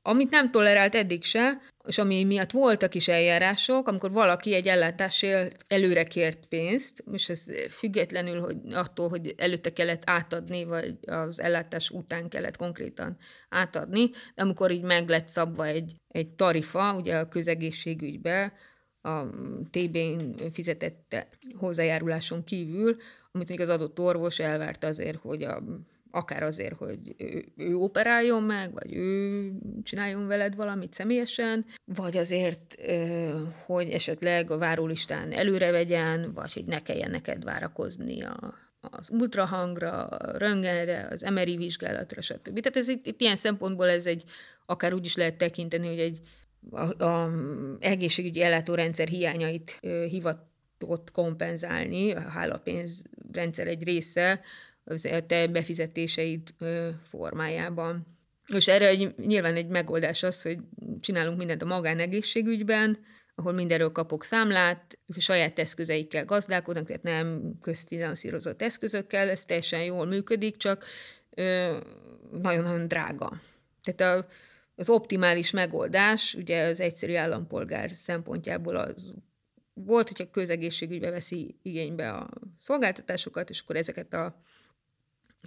Amit nem tolerált eddig se, és ami miatt voltak is eljárások, amikor valaki egy ellátásért előre kért pénzt, és ez függetlenül hogy attól, hogy előtte kellett átadni, vagy az ellátás után kellett konkrétan átadni, de amikor így meg lett szabva egy, egy tarifa, ugye a közegészségügybe, a TB-n fizetett hozzájáruláson kívül, amit még az adott orvos elvárt azért, hogy a, akár azért, hogy ő, operáljon meg, vagy ő csináljon veled valamit személyesen, vagy azért, hogy esetleg a várólistán előre vegyen, vagy hogy ne kelljen neked várakozni a az ultrahangra, a röntgenre, az MRI vizsgálatra, stb. Tehát ez itt, itt ilyen szempontból ez egy, akár úgy is lehet tekinteni, hogy egy a, a egészségügyi ellátórendszer hiányait ö, hivatott kompenzálni, a hálapénzrendszer egy része az te befizetéseid formájában. És erre egy, nyilván egy megoldás az, hogy csinálunk mindent a magánegészségügyben, ahol mindenről kapok számlát, a saját eszközeikkel gazdálkodnak, tehát nem közfinanszírozott eszközökkel, ez teljesen jól működik, csak nagyon-nagyon drága. Tehát a, az optimális megoldás, ugye az egyszerű állampolgár szempontjából az volt, hogyha közegészségügybe veszi igénybe a szolgáltatásokat, és akkor ezeket a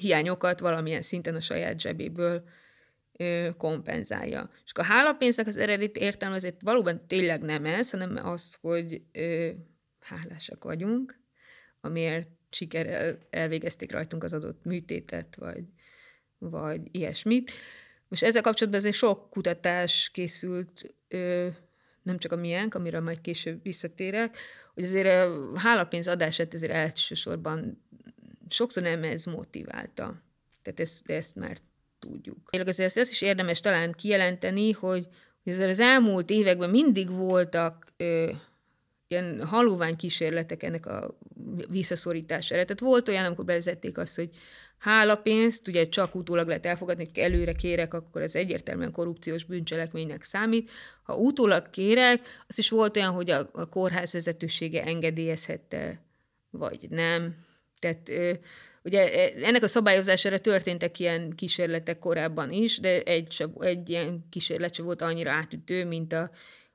hiányokat valamilyen szinten a saját zsebéből kompenzálja. És a hálapénznek az eredeti értelmezett valóban tényleg nem ez, hanem az, hogy ö, hálásak vagyunk, amiért sikerrel elvégezték rajtunk az adott műtétet, vagy, vagy ilyesmit. Most ezzel kapcsolatban azért sok kutatás készült, ö, nem csak a miénk, amire majd később visszatérek, hogy azért a hálapénz adását azért elsősorban sokszor nem ez motiválta. Tehát ezt, ezt már tudjuk. Azért ezt is érdemes talán kijelenteni, hogy, hogy az elmúlt években mindig voltak ö, ilyen halóvány kísérletek ennek a visszaszorítására. Tehát volt olyan, amikor bevezették azt, hogy hálapénzt, ugye csak utólag lehet elfogadni, hogy előre kérek, akkor ez egyértelműen korrupciós bűncselekménynek számít. Ha utólag kérek, az is volt olyan, hogy a, a kórház vezetősége engedélyezhette, vagy nem. Tehát Ugye e, ennek a szabályozására történtek ilyen kísérletek korábban is, de egy, egy ilyen kísérlet sem volt annyira átütő, mint a,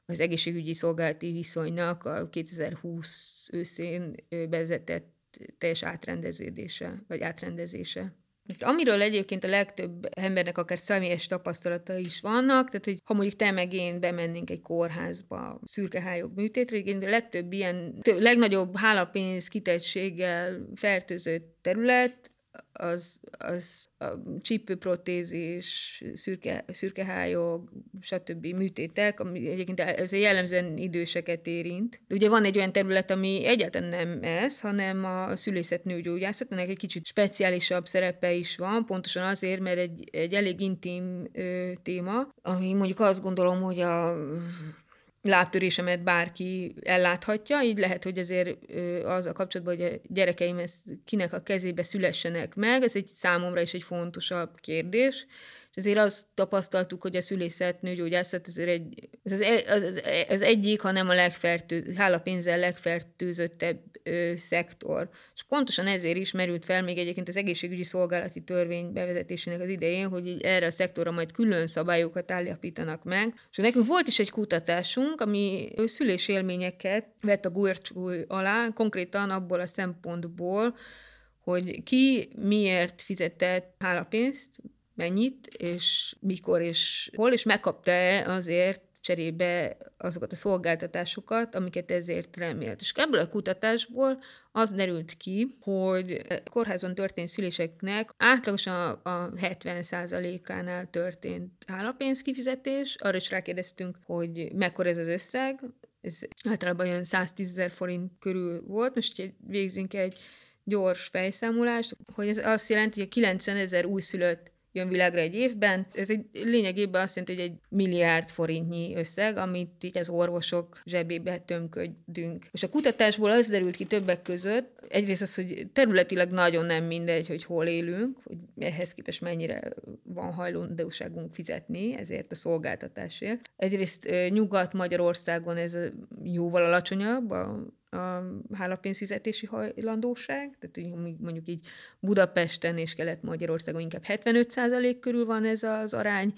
az egészségügyi szolgálati viszonynak a 2020 őszén bevezetett teljes átrendeződése, vagy átrendezése. Amiről egyébként a legtöbb embernek akár személyes tapasztalata is vannak, tehát hogy ha mondjuk te meg én bemennénk egy kórházba szürkehályok műtétre, igen, a legtöbb ilyen, legnagyobb hálapénz kitettséggel fertőzött terület az, az a csípőprotézis, szürke, szürkehályok, stb. műtétek, ami egyébként ez jellemzően időseket érint. De ugye van egy olyan terület, ami egyáltalán nem ez, hanem a szülészet nőgyógyászat, ennek egy kicsit speciálisabb szerepe is van, pontosan azért, mert egy, egy elég intim ö, téma, ami mondjuk azt gondolom, hogy a lábtörésemet bárki elláthatja, így lehet, hogy azért az a kapcsolatban, hogy a gyerekeim ezt kinek a kezébe szülessenek meg, ez egy számomra is egy fontosabb kérdés, és azért azt tapasztaltuk, hogy a szülészet, nőgyógyászat azért egy, ez az, e, az, az, egyik, hanem a legfertő, hálapénzzel legfertőzöttebb ö, szektor. És pontosan ezért is merült fel még egyébként az egészségügyi szolgálati törvény bevezetésének az idején, hogy így erre a szektorra majd külön szabályokat állapítanak meg. És nekünk volt is egy kutatásunk, ami szülésélményeket vett a gurcsúly alá, konkrétan abból a szempontból, hogy ki miért fizetett hálapénzt, mennyit, és mikor, és hol, és megkapta-e azért cserébe azokat a szolgáltatásosokat, amiket ezért remélt. És ebből a kutatásból az derült ki, hogy kórházon történt szüléseknek átlagosan a 70%-ánál történt állapénzkifizetés. Arra is rákérdeztünk, hogy mekkora ez az összeg. Ez általában olyan 110 ezer forint körül volt. Most, hogy végzünk egy gyors fejszámolást, hogy ez azt jelenti, hogy 90 ezer újszülött jön világra egy évben. Ez egy lényegében azt jelenti, hogy egy milliárd forintnyi összeg, amit így az orvosok zsebébe tömködünk. És a kutatásból az derült ki többek között, egyrészt az, hogy területileg nagyon nem mindegy, hogy hol élünk, hogy ehhez képest mennyire van hajlandóságunk fizetni ezért a szolgáltatásért. Egyrészt Nyugat-Magyarországon ez jóval alacsonyabb, a a hálapénzfizetési hajlandóság, tehát mondjuk így Budapesten és Kelet-Magyarországon inkább 75% körül van ez az arány,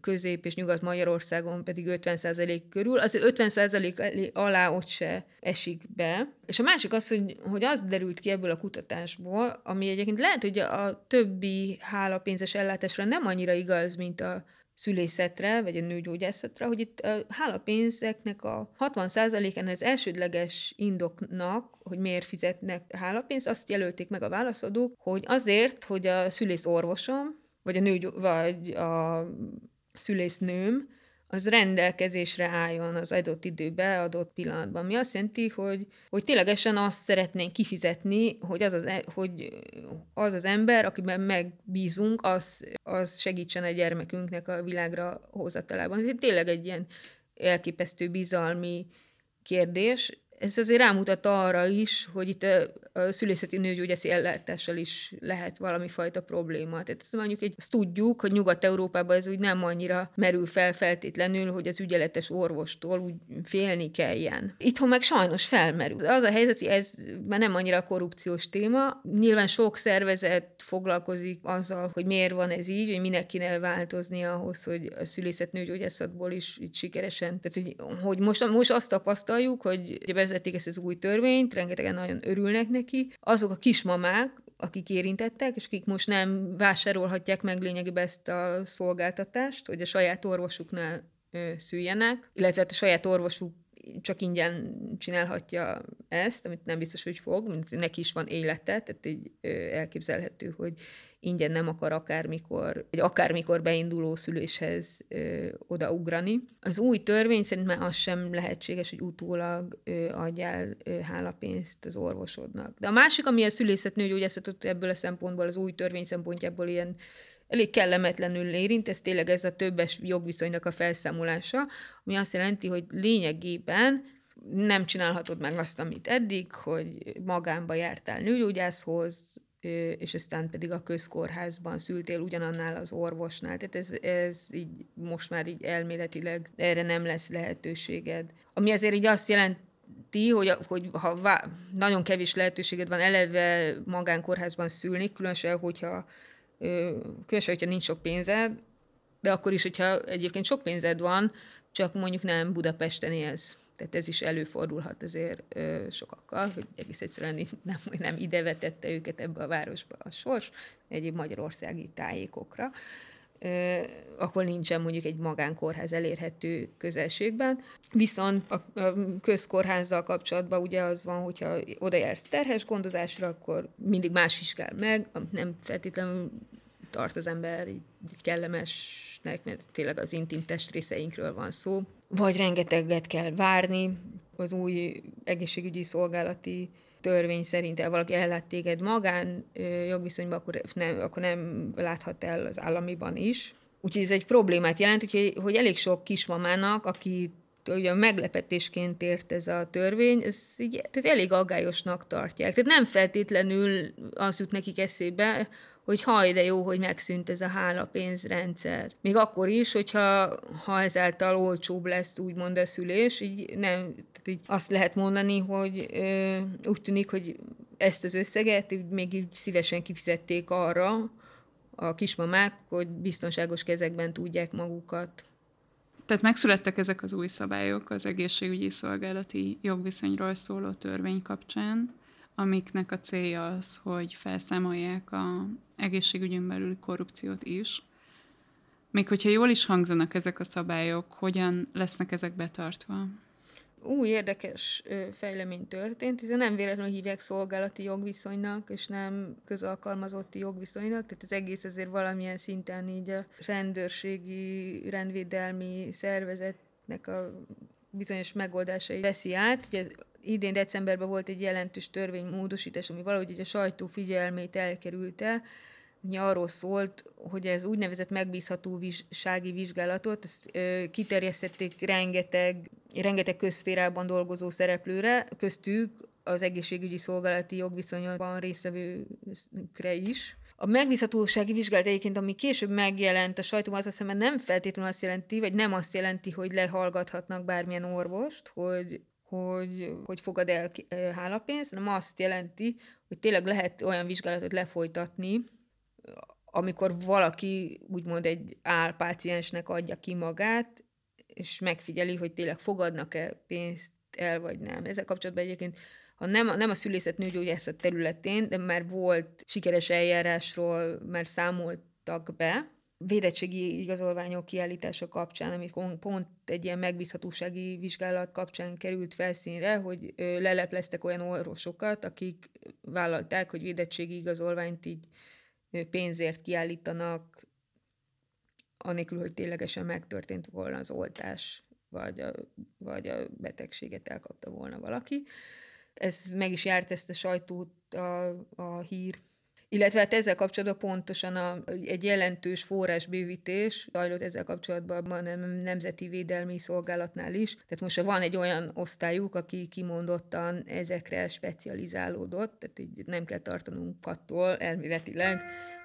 Közép- és Nyugat-Magyarországon pedig 50% körül, az 50% alá ott se esik be. És a másik az, hogy, hogy az derült ki ebből a kutatásból, ami egyébként lehet, hogy a többi hálapénzes ellátásra nem annyira igaz, mint a szülészetre, vagy a nőgyógyászatra, hogy itt a hálapénzeknek a 60%-án az elsődleges indoknak, hogy miért fizetnek hálapénzt, azt jelölték meg a válaszadók, hogy azért, hogy a szülész orvosom, vagy a, nő, vagy a szülésznőm, az rendelkezésre álljon az adott időbe, adott pillanatban. Mi azt jelenti, hogy, hogy ténylegesen azt szeretnénk kifizetni, hogy az az, e, hogy az, az ember, akiben megbízunk, az, az segítsen a gyermekünknek a világra hozatalában. Ez tényleg egy ilyen elképesztő bizalmi kérdés, ez azért rámutat arra is, hogy itt szülészeti nőgyógyászi ellátással is lehet valami fajta probléma. Tehát ezt mondjuk, hogy azt tudjuk, hogy Nyugat-Európában ez úgy nem annyira merül fel feltétlenül, hogy az ügyeletes orvostól úgy félni kelljen. Itthon meg sajnos felmerül. Az a helyzet, hogy ez már nem annyira korrupciós téma. Nyilván sok szervezet foglalkozik azzal, hogy miért van ez így, hogy minek kéne változni ahhoz, hogy a szülészet nőgyógyászatból is így sikeresen. Tehát, hogy, hogy most, most azt tapasztaljuk, hogy bevezették ezt az új törvényt, rengetegen nagyon örülnek neki. Azok a kismamák, akik érintettek, és akik most nem vásárolhatják meg lényegében ezt a szolgáltatást, hogy a saját orvosuknál szüljenek, illetve hát a saját orvosuk csak ingyen csinálhatja ezt, amit nem biztos, hogy fog, mint neki is van élete, tehát így elképzelhető, hogy ingyen nem akar akármikor, egy akármikor beinduló szüléshez ö, odaugrani. Az új törvény szerint már az sem lehetséges, hogy utólag ö, adjál ö, hálapénzt az orvosodnak. De a másik, ami a szülészetnőgyógyászatot ebből a szempontból, az új törvény szempontjából ilyen elég kellemetlenül érint, ez tényleg ez a többes jogviszonynak a felszámolása, ami azt jelenti, hogy lényegében nem csinálhatod meg azt, amit eddig, hogy magánba jártál nőgyógyászhoz, és aztán pedig a közkórházban szültél ugyanannál az orvosnál. Tehát ez, ez így most már így elméletileg erre nem lesz lehetőséged. Ami azért így azt jelenti, hogy, hogy ha vá- nagyon kevés lehetőséged van eleve magánkórházban szülni, különösen, hogyha, különösen, hogyha nincs sok pénzed, de akkor is, hogyha egyébként sok pénzed van, csak mondjuk nem Budapesten élsz. Tehát ez is előfordulhat azért ö, sokakkal, hogy egész egyszerűen nem, (laughs) nem ide vetette őket ebbe a városba a sors, egyéb magyarországi tájékokra, ö, akkor nincsen mondjuk egy magánkórház elérhető közelségben. Viszont a, közkórházzal kapcsolatban ugye az van, hogyha oda jársz terhes gondozásra, akkor mindig más vizsgál meg, nem feltétlenül tart az ember kellemesnek, mert tényleg az intim testrészeinkről van szó, vagy rengeteget kell várni, az új egészségügyi szolgálati törvény szerint el valaki ellát téged magán jogviszonyban, akkor nem, akkor nem láthat el az államiban is. Úgyhogy ez egy problémát jelent, hogy, hogy elég sok kismamának, aki ugye meglepetésként ért ez a törvény, ez így, tehát elég aggályosnak tartják. Tehát nem feltétlenül az jut nekik eszébe, hogy haj, de jó, hogy megszűnt ez a hálapénzrendszer. Még akkor is, hogyha ha ezáltal olcsóbb lesz úgymond a szülés, így nem, tehát így azt lehet mondani, hogy ö, úgy tűnik, hogy ezt az összeget még így szívesen kifizették arra a kismamák, hogy biztonságos kezekben tudják magukat tehát megszülettek ezek az új szabályok az egészségügyi szolgálati jogviszonyról szóló törvény kapcsán, amiknek a célja az, hogy felszámolják a egészségügyön belüli korrupciót is. Még hogyha jól is hangzanak ezek a szabályok, hogyan lesznek ezek betartva? új érdekes fejlemény történt, hiszen nem véletlenül hívják szolgálati jogviszonynak, és nem közalkalmazotti jogviszonynak, tehát az egész azért valamilyen szinten így a rendőrségi, rendvédelmi szervezetnek a bizonyos megoldásai veszi át. Ugye idén decemberben volt egy jelentős törvénymódosítás, ami valahogy így a sajtó figyelmét elkerülte, arról szólt, hogy ez úgynevezett megbízhatósági vizsgálatot ezt, ö, kiterjesztették rengeteg, rengeteg közférában dolgozó szereplőre, köztük az egészségügyi szolgálati jogviszonyokban résztvevőkre is. A megbízhatósági vizsgálat egyébként, ami később megjelent a sajtóban, az azt hiszem, nem feltétlenül azt jelenti, vagy nem azt jelenti, hogy lehallgathatnak bármilyen orvost, hogy hogy, hogy fogad el hálapénzt, hanem azt jelenti, hogy tényleg lehet olyan vizsgálatot lefolytatni, amikor valaki úgymond egy álpáciensnek adja ki magát, és megfigyeli, hogy tényleg fogadnak-e pénzt el, vagy nem. Ezzel kapcsolatban egyébként ha nem, nem a szülészet nőgyógyászat területén, de már volt sikeres eljárásról, mert számoltak be, védettségi igazolványok kiállítása kapcsán, amit pont egy ilyen megbízhatósági vizsgálat kapcsán került felszínre, hogy lelepleztek olyan orvosokat, akik vállalták, hogy védettségi igazolványt így pénzért kiállítanak anélkül, hogy ténylegesen megtörtént volna az oltás, vagy a, vagy a betegséget elkapta volna valaki. Ez meg is járt ezt a sajtót a, a hír, illetve hát ezzel kapcsolatban pontosan a, egy jelentős forrásbővítés zajlott ezzel kapcsolatban a Nemzeti Védelmi Szolgálatnál is. Tehát most van egy olyan osztályuk, aki kimondottan ezekre specializálódott, tehát így nem kell tartanunk attól elméletileg,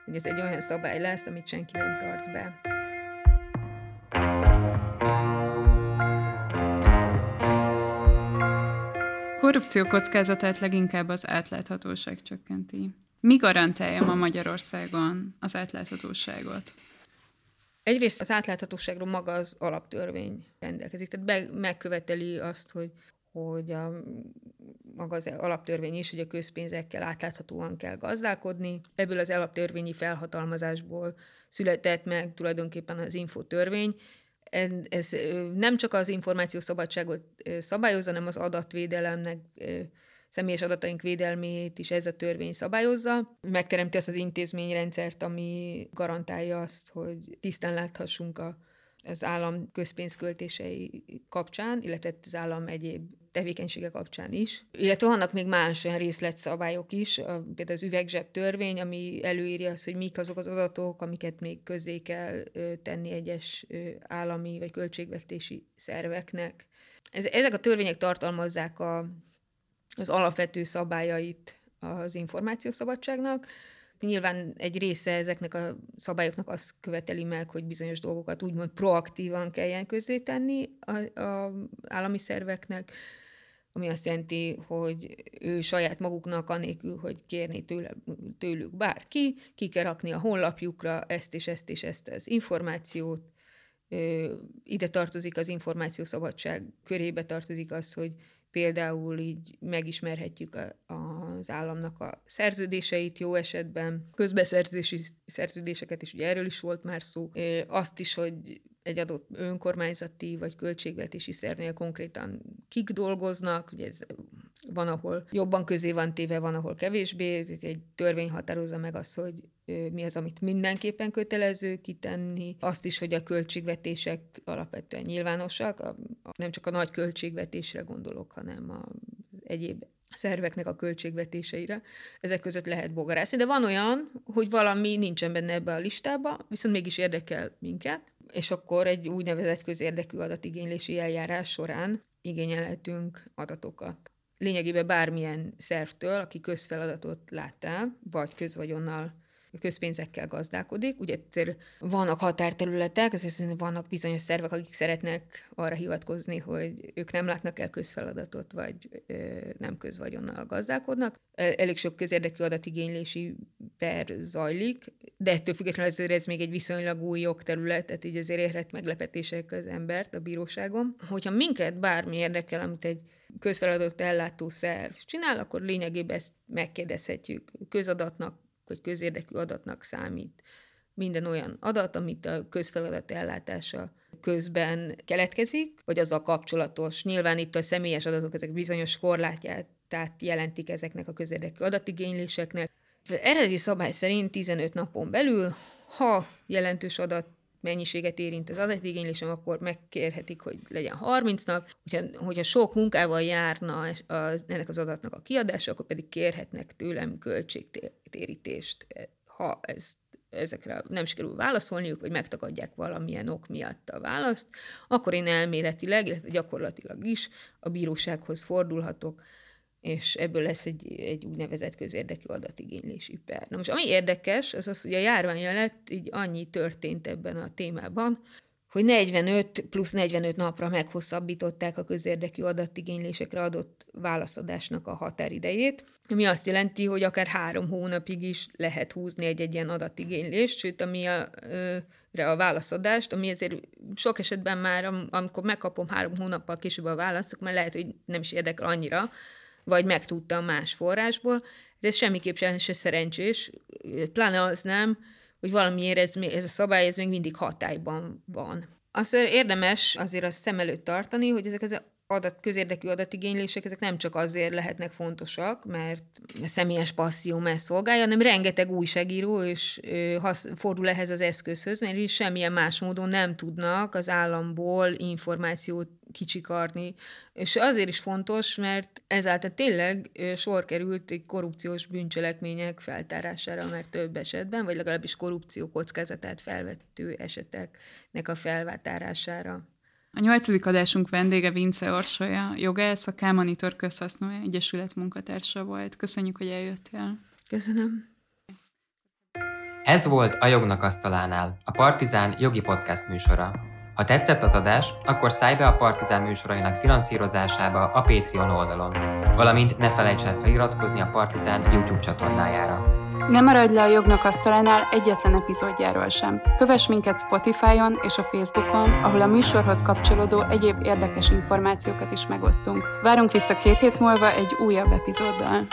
hogy ez egy olyan szabály lesz, amit senki nem tart be. Korrupció kockázatát leginkább az átláthatóság csökkenti. Mi garantálja ma Magyarországon az átláthatóságot? Egyrészt az átláthatóságról maga az alaptörvény rendelkezik, tehát be, megköveteli azt, hogy hogy a, maga az alaptörvény is, hogy a közpénzekkel átláthatóan kell gazdálkodni. Ebből az alaptörvényi felhatalmazásból született meg tulajdonképpen az infotörvény. Ez nem csak az információszabadságot szabályozza, hanem az adatvédelemnek személyes adataink védelmét is ez a törvény szabályozza. Megteremti azt az intézményrendszert, ami garantálja azt, hogy tisztán láthassunk a, az állam közpénzköltései kapcsán, illetve az állam egyéb tevékenysége kapcsán is. Illetve vannak még más olyan részletszabályok is, például az üvegzseb törvény, ami előírja azt, hogy mik azok az adatok, amiket még közzé kell tenni egyes állami vagy költségvetési szerveknek. Ezek a törvények tartalmazzák a az alapvető szabályait az információszabadságnak. Nyilván egy része ezeknek a szabályoknak azt követeli meg, hogy bizonyos dolgokat úgymond proaktívan kelljen tenni a, a állami szerveknek, ami azt jelenti, hogy ő saját maguknak, anélkül, hogy kérni tőle, tőlük bárki, ki kell rakni a honlapjukra ezt és ezt és ezt az információt. Ide tartozik az információszabadság körébe tartozik az, hogy például így megismerhetjük a, az államnak a szerződéseit jó esetben, közbeszerzési szerződéseket is, ugye erről is volt már szó, azt is, hogy egy adott önkormányzati vagy költségvetési szernél konkrétan kik dolgoznak, ugye ez van, ahol jobban közé van téve, van, ahol kevésbé, egy törvény határozza meg azt, hogy mi az, amit mindenképpen kötelező kitenni, azt is, hogy a költségvetések alapvetően nyilvánosak, a, a, nem csak a nagy költségvetésre gondolok, hanem a egyéb szerveknek a költségvetéseire. Ezek között lehet bogarászni, de van olyan, hogy valami nincsen benne ebbe a listába, viszont mégis érdekel minket, és akkor egy úgynevezett közérdekű adatigénylési eljárás során igényelhetünk adatokat. Lényegében bármilyen szervtől, aki közfeladatot láttál, vagy közvagyonnal közpénzekkel gazdálkodik. Ugye egyszer vannak határterületek, azért vannak bizonyos szervek, akik szeretnek arra hivatkozni, hogy ők nem látnak el közfeladatot, vagy nem közvagyonnal gazdálkodnak. Elég sok közérdekű adatigénylési per zajlik, de ettől függetlenül azért ez még egy viszonylag új jogterület, tehát így azért érhet meglepetések az embert a bíróságon. Hogyha minket bármi érdekel, amit egy közfeladatot ellátó szerv csinál, akkor lényegében ezt megkérdezhetjük. Közadatnak vagy közérdekű adatnak számít minden olyan adat, amit a közfeladat ellátása közben keletkezik, vagy azzal kapcsolatos. Nyilván itt a személyes adatok ezek bizonyos korlátját tehát jelentik ezeknek a közérdekű adatigényléseknek. Eredeti szabály szerint 15 napon belül, ha jelentős adat mennyiséget érint az adatigénylésem, akkor megkérhetik, hogy legyen 30 nap. Hogyha, hogyha sok munkával járna az, ennek az adatnak a kiadása, akkor pedig kérhetnek tőlem költségtérítést, ha ez ezekre nem sikerül válaszolniuk, vagy megtagadják valamilyen ok miatt a választ, akkor én elméletileg, illetve gyakorlatilag is a bírósághoz fordulhatok, és ebből lesz egy, egy úgynevezett közérdekű adatigénylési per. Na most ami érdekes, az az, hogy a járvány alatt így annyi történt ebben a témában, hogy 45 plusz 45 napra meghosszabbították a közérdekű adatigénylésekre adott válaszadásnak a határidejét, ami azt jelenti, hogy akár három hónapig is lehet húzni egy-egy ilyen adatigénylést, sőt, ami a, a válaszadást, ami ezért sok esetben már, amikor megkapom három hónappal később a választ, már lehet, hogy nem is érdekel annyira, vagy megtudtam más forrásból, de ez semmiképp sem se szerencsés, pláne az nem, hogy valamiért ez, ez a szabály ez még mindig hatályban van. Azt érdemes azért azt szem előtt tartani, hogy ezek az adat, közérdekű adatigénylések, ezek nem csak azért lehetnek fontosak, mert személyes passzióm ezt szolgálja, hanem rengeteg újságíró és fordul ehhez az eszközhöz, mert is semmilyen más módon nem tudnak az államból információt kicsikarni. És azért is fontos, mert ezáltal tényleg sor került egy korrupciós bűncselekmények feltárására, mert több esetben, vagy legalábbis korrupció kockázatát felvettő eseteknek a felvátárására. A nyolcadik adásunk vendége Vince Orsolya, jogász, a K-Monitor Közhasznú Egyesület munkatársa volt. Köszönjük, hogy eljöttél. Köszönöm. Ez volt a Jognak Asztalánál, a Partizán jogi podcast műsora. Ha tetszett az adás, akkor szállj be a Partizán műsorainak finanszírozásába a Patreon oldalon, valamint ne felejts el feliratkozni a Partizán YouTube csatornájára. Ne maradj le a jognak asztalánál egyetlen epizódjáról sem. Kövess minket Spotify-on és a Facebookon, ahol a műsorhoz kapcsolódó egyéb érdekes információkat is megosztunk. Várunk vissza két hét múlva egy újabb epizóddal.